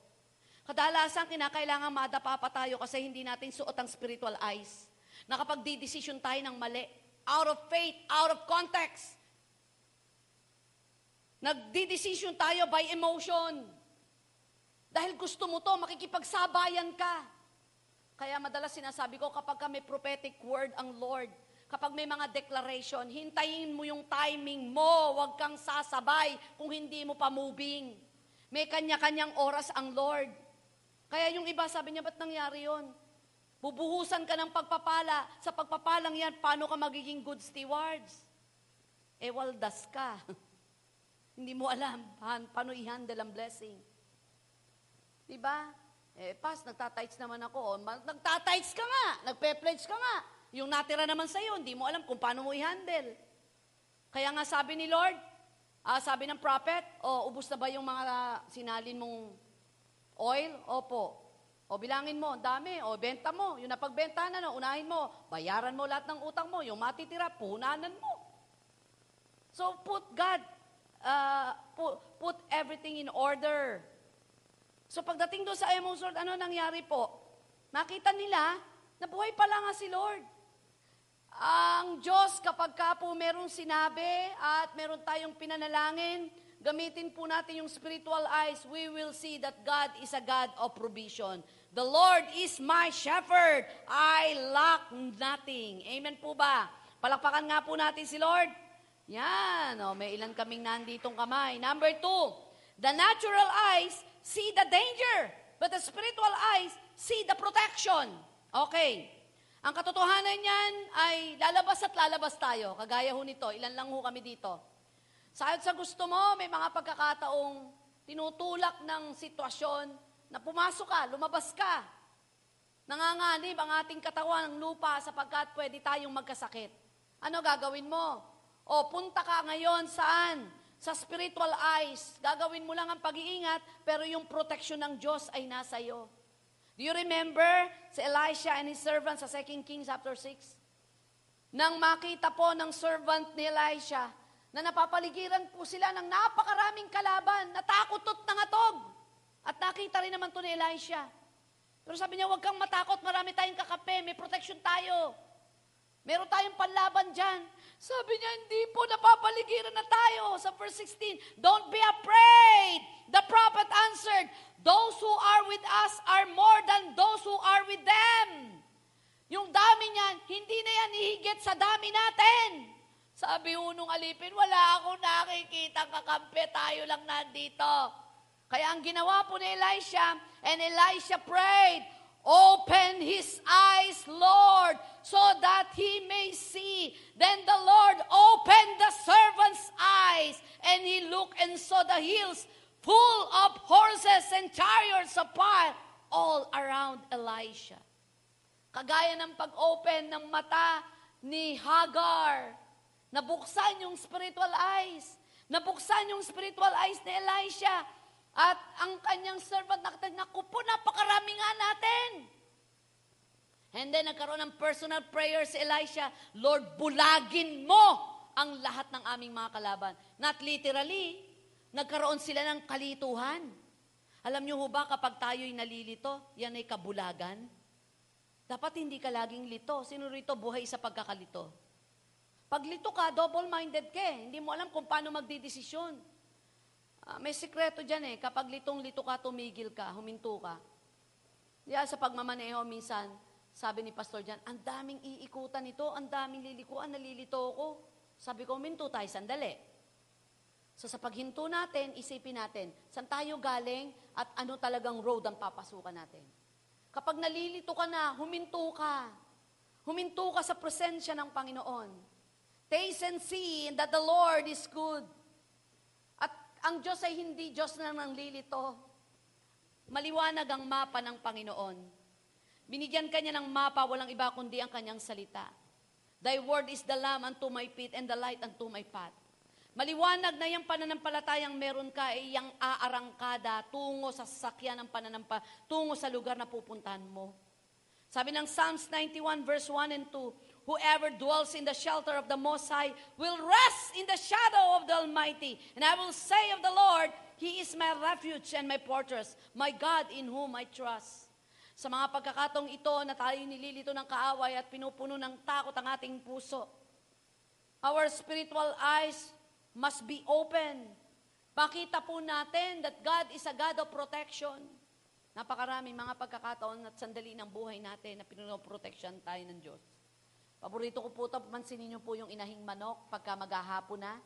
Kadalasan, kinakailangan madapa pa tayo kasi hindi natin suot ang spiritual eyes. Nakapag-decision tayo ng mali. Out of faith, out of context. Nagdi-decision tayo by emotion. Dahil gusto mo to, makikipagsabayan ka. Kaya madalas sinasabi ko, kapag ka may prophetic word ang Lord, kapag may mga declaration, hintayin mo yung timing mo, huwag kang sasabay kung hindi mo pa moving. May kanya-kanyang oras ang Lord. Kaya yung iba, sabi niya, ba't nangyari yon? Bubuhusan ka ng pagpapala. Sa pagpapalang yan, paano ka magiging good stewards? Eh, waldas ka. [LAUGHS] Hindi mo alam pa- paano i-handle ang blessing. Di ba? Eh, pas, nagtatights naman ako. O, ma- Nagtatights ka nga. Nagpe-pledge ka nga. Yung natira naman sa'yo, hindi mo alam kung paano mo i-handle. Kaya nga sabi ni Lord, ah, sabi ng prophet, o ubus na ba yung mga sinalin mong oil? Opo. O bilangin mo, dami. O benta mo. Yung napagbenta na, no, unahin mo. Bayaran mo lahat ng utang mo. Yung matitira, puhunanan mo. So put God, uh, put, put everything in order. So pagdating doon sa Emmaus Road, ano nangyari po? Nakita nila na buhay pala nga si Lord. Ang Diyos kapag ka po merong sinabi at meron tayong pinanalangin, gamitin po natin yung spiritual eyes, we will see that God is a God of provision. The Lord is my shepherd. I lack nothing. Amen po ba? Palakpakan nga po natin si Lord. Yan, oh, may ilan kaming nanditong kamay. Number two, the natural eyes see the danger, but the spiritual eyes see the protection. Okay. Ang katotohanan niyan ay lalabas at lalabas tayo. Kagaya ho nito, ilan lang ho kami dito. Sayot sa gusto mo, may mga pagkakataong tinutulak ng sitwasyon na pumasok ka, lumabas ka. Nanganganib ang ating katawan ng lupa sapagkat pwede tayong magkasakit. Ano gagawin mo? O punta ka ngayon saan? Sa spiritual eyes. Gagawin mo lang ang pag-iingat, pero yung protection ng Diyos ay nasa iyo. Do you remember si Elisha and his servant sa 2 Kings chapter 6? Nang makita po ng servant ni Elisha na napapaligiran po sila ng napakaraming kalaban, natakot at nangatog. At nakita rin naman to ni Elisha. Pero sabi niya, huwag kang matakot, marami tayong kakape, may protection tayo. Meron tayong panlaban dyan. Sabi niya, hindi po, napapaligiran na tayo. Sa verse 16, don't be afraid. The prophet answered, those who are with us are more than those who are with them. Yung dami niyan, hindi na yan ihigit sa dami natin. Sabi unong alipin, wala akong nakikita kakampi, tayo lang nandito. Kaya ang ginawa po ni Elisha, and Elisha prayed, Open his eyes, Lord, so that he may see. Then the Lord opened the servant's eyes, and he looked and saw the hills full of horses and chariots fire all around Elisha. Kagaya ng pag-open ng mata ni Hagar, nabuksan yung spiritual eyes. Nabuksan yung spiritual eyes ni Elisha. At ang kanyang servant nakita, naku po, napakarami nga natin. And then nagkaroon ng personal prayer si Elisha, Lord, bulagin mo ang lahat ng aming mga kalaban. Not literally, nagkaroon sila ng kalituhan. Alam niyo ho ba, kapag tayo'y nalilito, yan ay kabulagan. Dapat hindi ka laging lito. Sino rito buhay sa pagkakalito? Pag lito ka, double-minded ka eh. Hindi mo alam kung paano magdidesisyon. Uh, may sikreto dyan eh. Kapag litong-lito ka, tumigil ka, huminto ka. Diya sa pagmamaneho minsan, sabi ni Pastor dyan, ang daming iikutan ito, ang daming lilikuan, nalilito ako. Sabi ko, huminto tayo sandali. So sa paghinto natin, isipin natin, saan tayo galing at ano talagang road ang papasukan natin. Kapag nalilito ka na, huminto ka. Huminto ka sa presensya ng Panginoon. Taste and see that the Lord is good. Ang Diyos ay hindi Diyos na nanglilito. Maliwanag ang mapa ng Panginoon. Binigyan kanya ng mapa, walang iba kundi ang kanyang salita. Thy word is the lamp unto my feet and the light unto my path. Maliwanag na yung pananampalatayang meron ka ay yung aarangkada tungo sa sasakyan ng pananampa, tungo sa lugar na pupuntahan mo. Sabi ng Psalms 91 verse 1 and 2, Whoever dwells in the shelter of the Most High will rest in the shadow of the Almighty. And I will say of the Lord, He is my refuge and my fortress, my God in whom I trust. Sa mga pagkakatong ito na tayo nililito ng kaaway at pinupuno ng takot ang ating puso, our spiritual eyes must be open. Pakita po natin that God is a God of protection. Napakaraming mga pagkakataon at sandali ng buhay natin na pinunoproteksyon tayo ng Diyos. Paborito ko po ito, pansinin niyo po yung inahing manok pagka maghahapon na.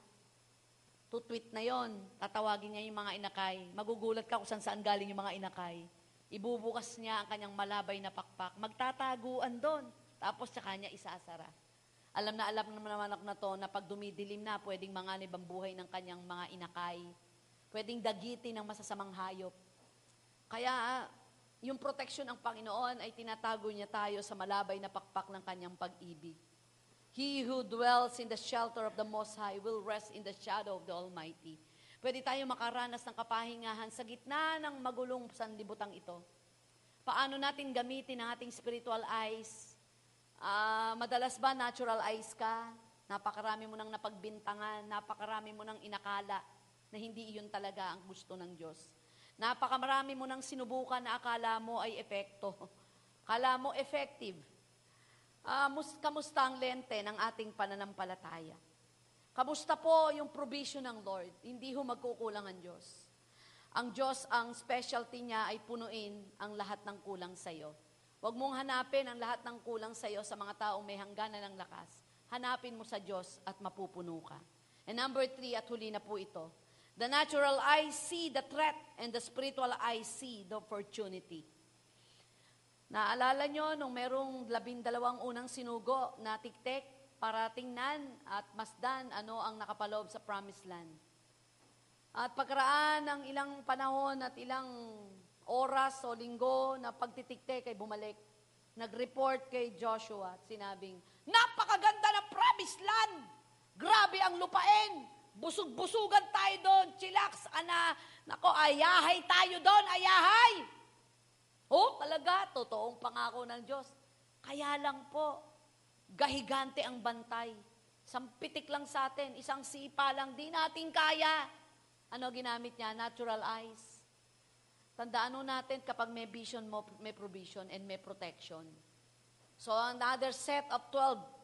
Tutwit na yon, tatawagin niya yung mga inakay. Magugulat ka kung saan saan galing yung mga inakay. Ibubukas niya ang kanyang malabay na pakpak. Magtataguan doon. Tapos sa kanya isasara. Alam na alam naman naman ako na to na pag dumidilim na, pwedeng manganib ang buhay ng kanyang mga inakay. Pwedeng dagitin ng masasamang hayop. Kaya yung protection ng Panginoon ay tinatago niya tayo sa malabay na pakpak ng kanyang pag-ibig. He who dwells in the shelter of the Most High will rest in the shadow of the Almighty. Pwede tayo makaranas ng kapahingahan sa gitna ng magulong sanlibutang ito. Paano natin gamitin ang ating spiritual eyes? Uh, madalas ba natural eyes ka? Napakarami mo nang napagbintangan, napakarami mo nang inakala na hindi iyon talaga ang gusto ng Diyos. Napakamarami mo nang sinubukan na akala mo ay epekto. [LAUGHS] Kala mo effective. Uh, mus- kamusta ang lente ng ating pananampalataya? Kamusta po yung provision ng Lord? Hindi ho magkukulang ang Diyos. Ang Diyos, ang specialty niya ay punuin ang lahat ng kulang sa iyo. Huwag mong hanapin ang lahat ng kulang sa iyo sa mga taong may hangganan ng lakas. Hanapin mo sa Diyos at mapupuno ka. And number three, at huli na po ito, The natural eye see the threat and the spiritual eye see the opportunity. Naalala nyo nung merong labindalawang unang sinugo na tiktek para tingnan at masdan ano ang nakapaloob sa promised land. At pagkaraan ng ilang panahon at ilang oras o linggo na pagtitiktek ay bumalik, nag-report kay Joshua at sinabing, Napakaganda ng promised land! Grabe ang lupain! Busog-busugan tayo doon, chillax, ana, nako, ayahay tayo doon, ayahay. Oh, talaga, totoong pangako ng Diyos. Kaya lang po, gahigante ang bantay. Sampitik lang sa atin, isang sipa lang, di natin kaya. Ano ginamit niya? Natural eyes. Tandaan natin kapag may vision mo, may provision and may protection. So another set of 12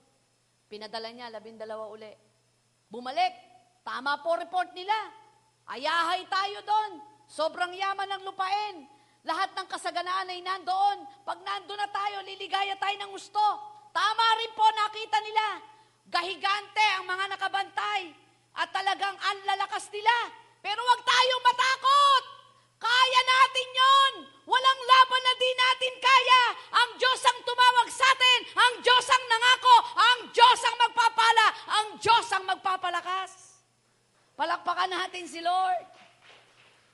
Pinadala niya, labindalawa uli. Bumalik. Tama po report nila. Ayahay tayo doon. Sobrang yaman ng lupain. Lahat ng kasaganaan ay nandoon. Pag nandoon na tayo, liligaya tayo ng gusto. Tama rin po, nakita nila. Gahigante ang mga nakabantay. At talagang ang lalakas nila. Pero wag tayong matakot. Kaya natin yon. Walang laban na di natin kaya. Ang Diyos ang tumawag sa atin. Ang Diyos ang nangako. Ang Diyos ang magpapala. Ang Diyos ang magpapalakas. Palakpakan natin si Lord.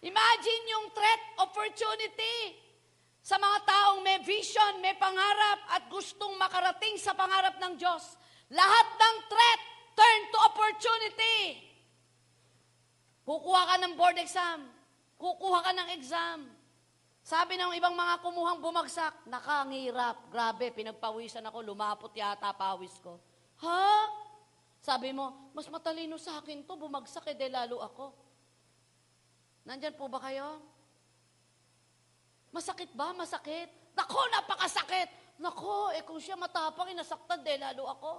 Imagine yung threat opportunity sa mga taong may vision, may pangarap at gustong makarating sa pangarap ng Diyos. Lahat ng threat turn to opportunity. Kukuha ka ng board exam. Kukuha ka ng exam. Sabi ng ibang mga kumuhang bumagsak, nakangirap. Grabe, pinagpawisan ako, lumapot yata pawis ko. Ha? Sabi mo, mas matalino sa akin to, bumagsak eh, de lalo ako. Nandyan po ba kayo? Masakit ba? Masakit. Nako, napakasakit. Nako, eh kung siya matapang, inasaktan de lalo ako.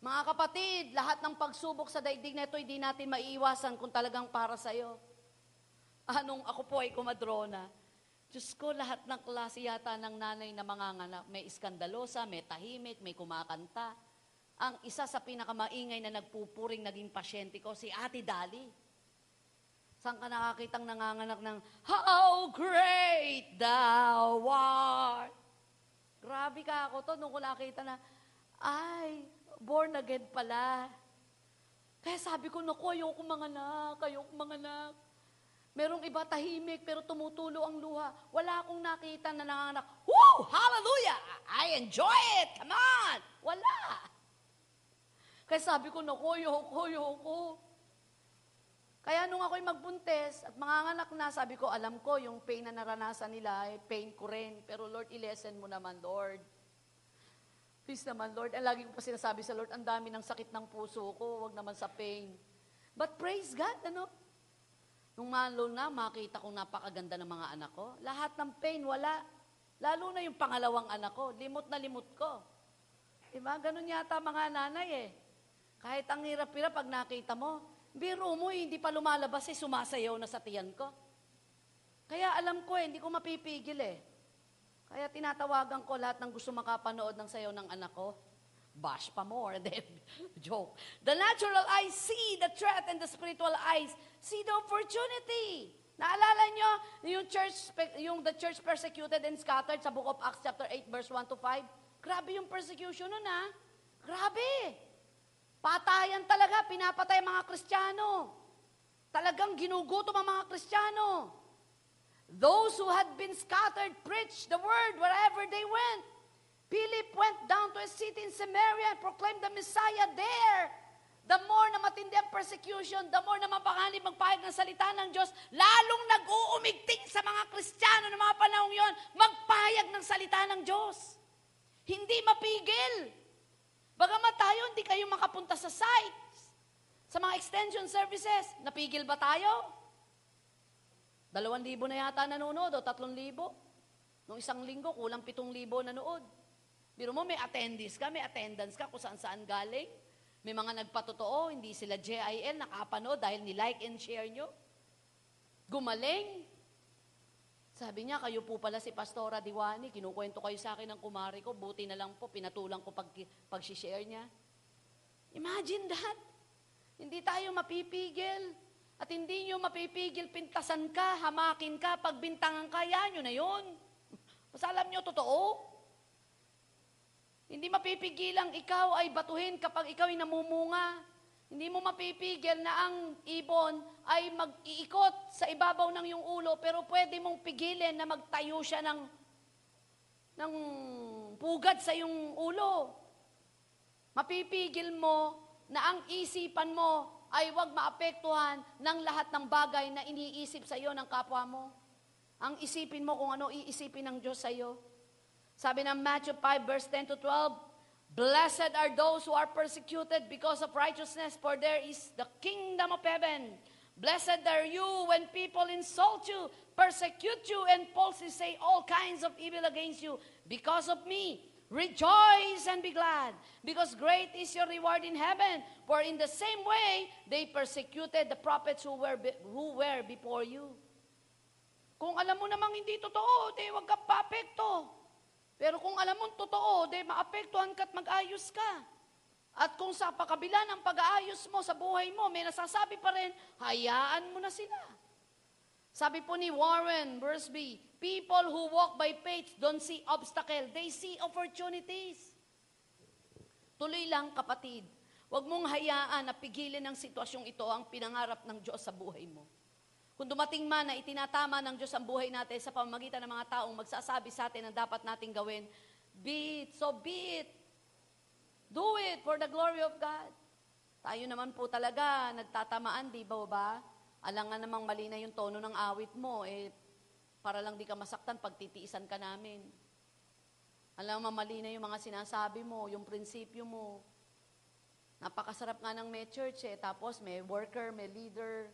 Mga kapatid, lahat ng pagsubok sa daigdig na ito, hindi natin maiiwasan kung talagang para sa'yo. Anong ako po ay kumadrona. Diyos ko, lahat ng klase yata ng nanay na manganganak. May iskandalosa, may tahimik, may kumakanta. Ang isa sa pinakamaingay na nagpupuring naging pasyente ko, si Ate Dali. Saan ka nakakitang nanganganak ng, How great thou art! Grabe ka ako to, nung ko nakita na, ay, born again pala. Kaya sabi ko, naku, ayoko manganak, ayoko manganak. Merong iba tahimik, pero tumutulo ang luha. Wala akong nakita na nanganak, Woo! Hallelujah! I enjoy it! Come on! Wala! Kaya sabi ko, naku, ayoko, ayoko. Kaya nung ako'y magbuntes at manganganak na, sabi ko, alam ko, yung pain na naranasan nila, eh, pain ko rin. Pero Lord, ilesen mo naman, Lord. Please naman, Lord. Ang lagi ko pa sinasabi sa Lord, ang dami ng sakit ng puso ko, wag naman sa pain. But praise God, ano? Nung malo na, makita kong napakaganda ng mga anak ko. Lahat ng pain, wala. Lalo na yung pangalawang anak ko, limot na limot ko. Diba? Ganun yata mga nanay eh. Kahit ang hirap-hirap pag nakita mo, biro mo, eh, hindi pa lumalabas eh, sumasayaw na sa tiyan ko. Kaya alam ko eh, hindi ko mapipigil eh. Kaya tinatawagan ko lahat ng gusto makapanood ng sayaw ng anak ko. Bash pa more. [LAUGHS] Then, joke. The natural eyes see the threat and the spiritual eyes see the opportunity. Naalala nyo yung church, yung the church persecuted and scattered sa book of Acts chapter 8 verse 1 to 5? Grabe yung persecution nun ha. Grabe. Patayan talaga, pinapatay mga Kristiyano. Talagang ginugutom ang mga Kristiyano. Those who had been scattered preached the word wherever they went. Philip went down to a city in Samaria and proclaimed the Messiah there. The more na matindi ang persecution, the more na mapanganib magpahayag ng salita ng Diyos, lalong nag-uumigting sa mga Kristiyano ng mga panahong yon, magpahayag ng salita ng Diyos. Hindi mapigil. Bagamat tayo, hindi kayo makapunta sa sites. Sa mga extension services, napigil ba tayo? Dalawang libo na yata nanonood o tatlong libo. Nung isang linggo, kulang pitong libo nanood. Biro mo, may attendees ka, may attendance ka kung saan-saan galing. May mga nagpatotoo, hindi sila JIL, nakapanood dahil ni-like and share nyo. Gumaling. Sabi niya, kayo po pala si Pastora Diwani, kinukwento kayo sa akin ng kumari ko, buti na lang po, pinatulang ko pag, pag-share niya. Imagine that. Hindi tayo mapipigil. At hindi nyo mapipigil, pintasan ka, hamakin ka, pagbintangan ka, yan yun na yun. Mas alam nyo, totoo. Hindi mapipigilang ikaw ay batuhin kapag ikaw ay namumunga. Hindi mo mapipigil na ang ibon ay mag-iikot sa ibabaw ng iyong ulo, pero pwede mong pigilin na magtayo siya ng, ng pugad sa iyong ulo. Mapipigil mo na ang isipan mo ay huwag maapektuhan ng lahat ng bagay na iniisip sa iyo ng kapwa mo. Ang isipin mo kung ano iisipin ng Diyos sa iyo. Sabi ng Matthew 5 verse 10 to 12, Blessed are those who are persecuted because of righteousness, for there is the kingdom of heaven. Blessed are you when people insult you, persecute you, and falsely say all kinds of evil against you because of me. Rejoice and be glad, because great is your reward in heaven. For in the same way, they persecuted the prophets who were, be- who were before you. Kung alam mo namang hindi totoo, di wag kang papekto. Pero kung alam mo totoo, di maapektuhan ka't mag-ayos ka. At kung sa pakabila ng pag-aayos mo sa buhay mo, may nasasabi pa rin, hayaan mo na sila. Sabi po ni Warren Bursby, people who walk by faith don't see obstacle, they see opportunities. Tuloy lang kapatid, huwag mong hayaan na pigilin ng sitwasyong ito ang pinangarap ng Diyos sa buhay mo. Kung dumating man na itinatama ng Diyos ang buhay natin sa pamamagitan ng mga taong magsasabi sa atin ang dapat nating gawin, be it, so be it. Do it for the glory of God. Tayo naman po talaga, nagtatamaan, di ba ba? Alangan namang mali na yung tono ng awit mo, eh, para lang di ka masaktan, pagtitiisan ka namin. Alam mo, mali na yung mga sinasabi mo, yung prinsipyo mo. Napakasarap nga ng may church eh, tapos may worker, may leader,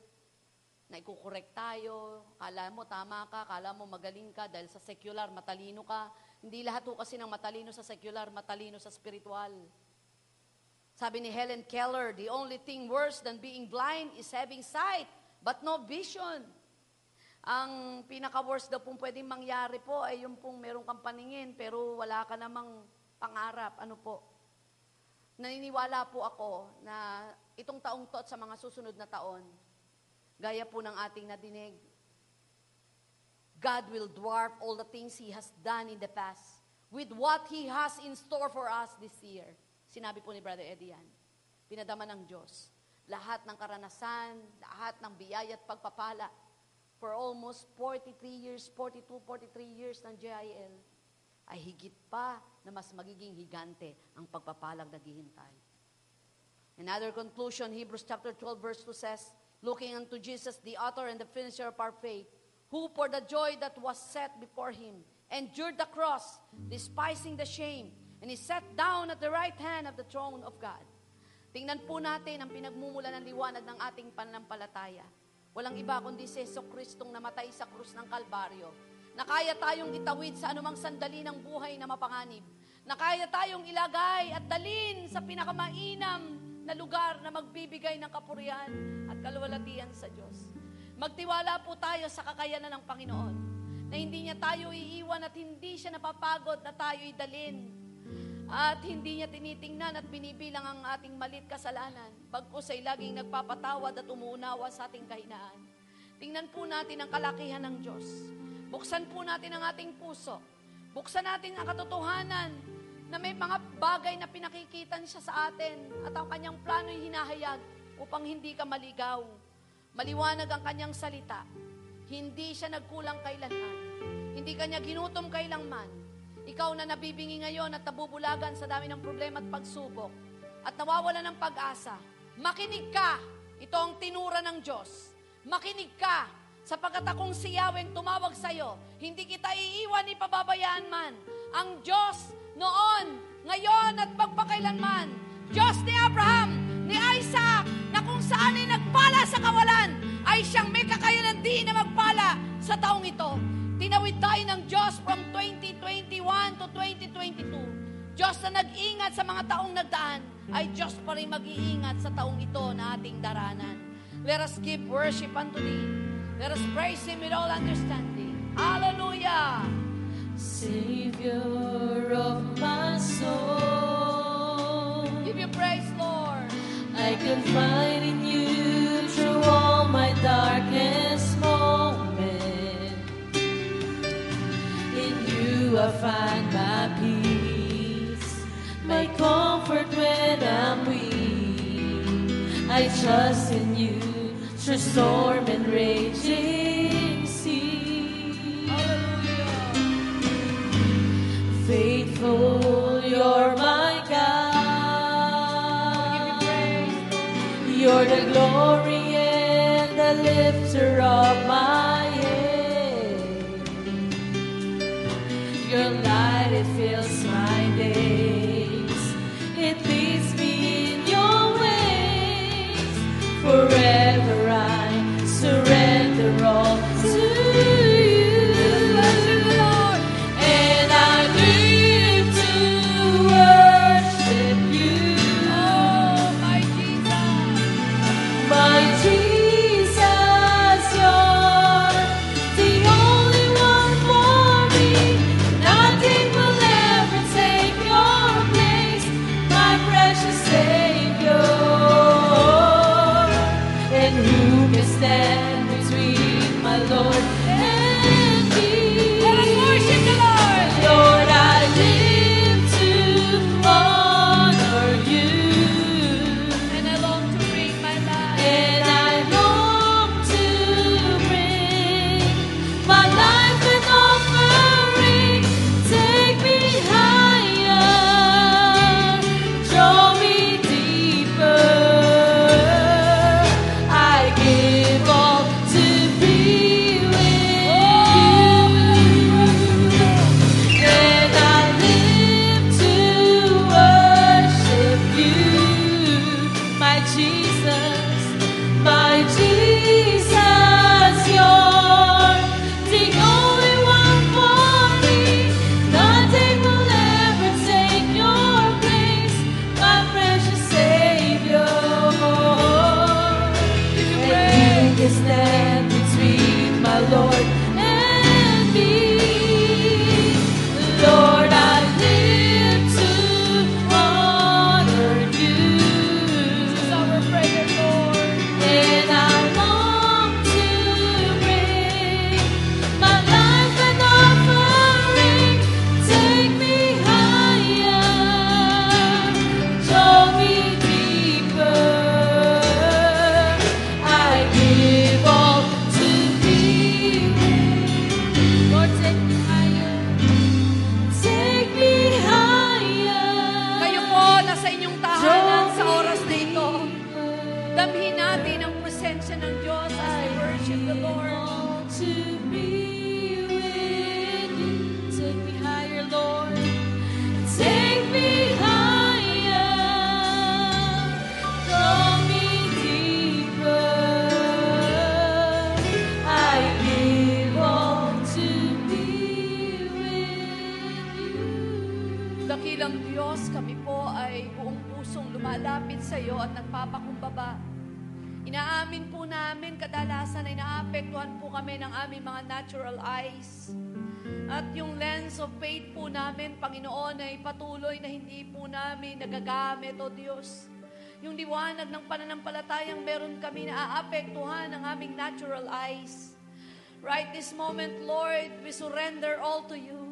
na ikukorek tayo, kala mo tama ka, kala mo magaling ka dahil sa secular, matalino ka. Hindi lahat ho kasi ng matalino sa secular, matalino sa spiritual. Sabi ni Helen Keller, the only thing worse than being blind is having sight, but no vision. Ang pinaka-worst daw pong pwedeng mangyari po ay yung pong meron kang paningin pero wala ka namang pangarap. Ano po? Naniniwala po ako na itong taong to at sa mga susunod na taon, Gaya po ng ating nadinig, God will dwarf all the things He has done in the past with what He has in store for us this year. Sinabi po ni Brother Eddie yan. Pinadama ng Diyos. Lahat ng karanasan, lahat ng biyaya at pagpapala for almost 43 years, 42, 43 years ng JIL ay higit pa na mas magiging higante ang pagpapalang naghihintay. Another conclusion, Hebrews chapter 12 verse 2 says, looking unto Jesus, the author and the finisher of our faith, who for the joy that was set before him endured the cross, despising the shame, and he sat down at the right hand of the throne of God. Tingnan po natin ang pinagmumula ng liwanag ng ating pananampalataya. Walang iba kundi si Yeso Kristong namatay sa krus ng Kalbaryo. Na kaya tayong itawid sa anumang sandali ng buhay na mapanganib. Na kaya tayong ilagay at dalin sa pinakamainam na lugar na magbibigay ng kapurihan at kaluwalhatian sa Diyos. Magtiwala po tayo sa kakayanan ng Panginoon na hindi niya tayo iiwan at hindi siya napapagod na tayo'y dalin. At hindi niya tinitingnan at binibilang ang ating malit kasalanan. Bagkus ay laging nagpapatawad at umuunawa sa ating kahinaan. Tingnan po natin ang kalakihan ng Diyos. Buksan po natin ang ating puso. Buksan natin ang katotohanan na may mga bagay na pinakikita siya sa atin at ang kanyang plano'y hinahayag upang hindi ka maligaw. Maliwanag ang kanyang salita. Hindi siya nagkulang kailanman. Hindi kanya ginutom kailanman. Ikaw na nabibingi ngayon at nabubulagan sa dami ng problema at pagsubok at nawawala ng pag-asa, makinig ka. Ito ang tinura ng Diyos. Makinig ka sapagkat akong siyaweng tumawag sa iyo. Hindi kita iiwan ni pababayaan man. Ang Diyos noon, ngayon at magpakailanman. Diyos ni Abraham, Diyos na nag-ingat sa mga taong nagdaan, ay Diyos pa rin mag-iingat sa taong ito na ating daranan. Let us give worship unto Thee. Let us praise Him with all understanding. Hallelujah! Savior of my soul. Give you praise, Lord. I can find in you through all my darkest moments. In you I find my peace, comfort when I'm weak. I trust in you through storm and raging sea. Faithful, you're my God. You're the glory and the lifter of my Forever Diyos, kami po ay buong pusong lumalapit sa iyo at nagpapakumbaba. Inaamin po namin kadalasan ay naapektuhan po kami ng aming mga natural eyes. At yung lens of faith po namin, Panginoon, ay patuloy na hindi po namin nagagamit, O Diyos. Yung liwanag ng pananampalatayang meron kami na aapektuhan ng aming natural eyes. Right this moment, Lord, we surrender all to you.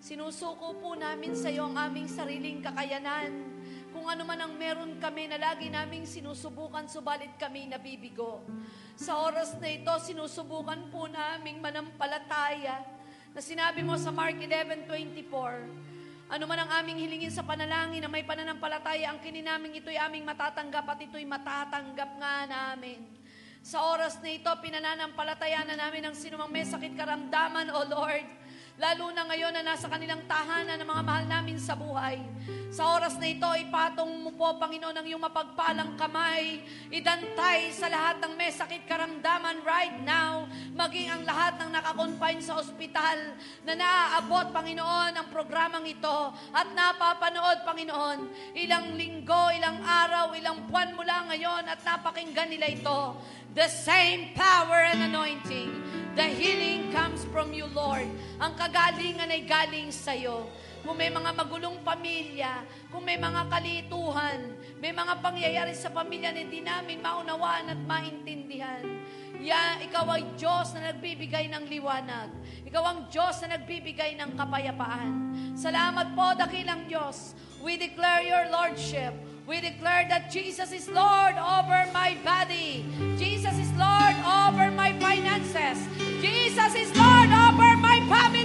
Sinusuko po namin sa iyo ang aming sariling kakayanan. Kung ano man ang meron kami na lagi naming sinusubukan, subalit kami nabibigo. Sa oras na ito, sinusubukan po naming manampalataya na sinabi mo sa Mark 11.24, ano man ang aming hilingin sa panalangin na may pananampalataya, ang kininaming ito'y aming matatanggap at ito'y matatanggap nga namin. Sa oras na ito, pinananampalataya na namin ang sinumang may sakit karamdaman, O Lord. Lalo na ngayon na nasa kanilang tahanan ng mga mahal namin sa buhay. Sa oras na ito, ipatong mo po, Panginoon, ang iyong mapagpalang kamay. Idantay sa lahat ng may sakit karamdaman right now. Maging ang lahat ng nakakonfine sa ospital na naaabot, Panginoon, ang programang ito at napapanood, Panginoon, ilang linggo, ilang araw, ilang buwan mula ngayon at napakinggan nila ito. The same power and anointing. The healing comes from you, Lord. Ang kagalingan ay galing sa iyo. Kung may mga magulong pamilya, kung may mga kalituhan, may mga pangyayari sa pamilya na hindi namin maunawaan at maintindihan. Ya, ikaw ay Diyos na nagbibigay ng liwanag. Ikaw ang Diyos na nagbibigay ng kapayapaan. Salamat po, dakilang Diyos. We declare your Lordship. We declare that Jesus is Lord over my body. Jesus is Lord over my finances. Jesus is Lord over my family.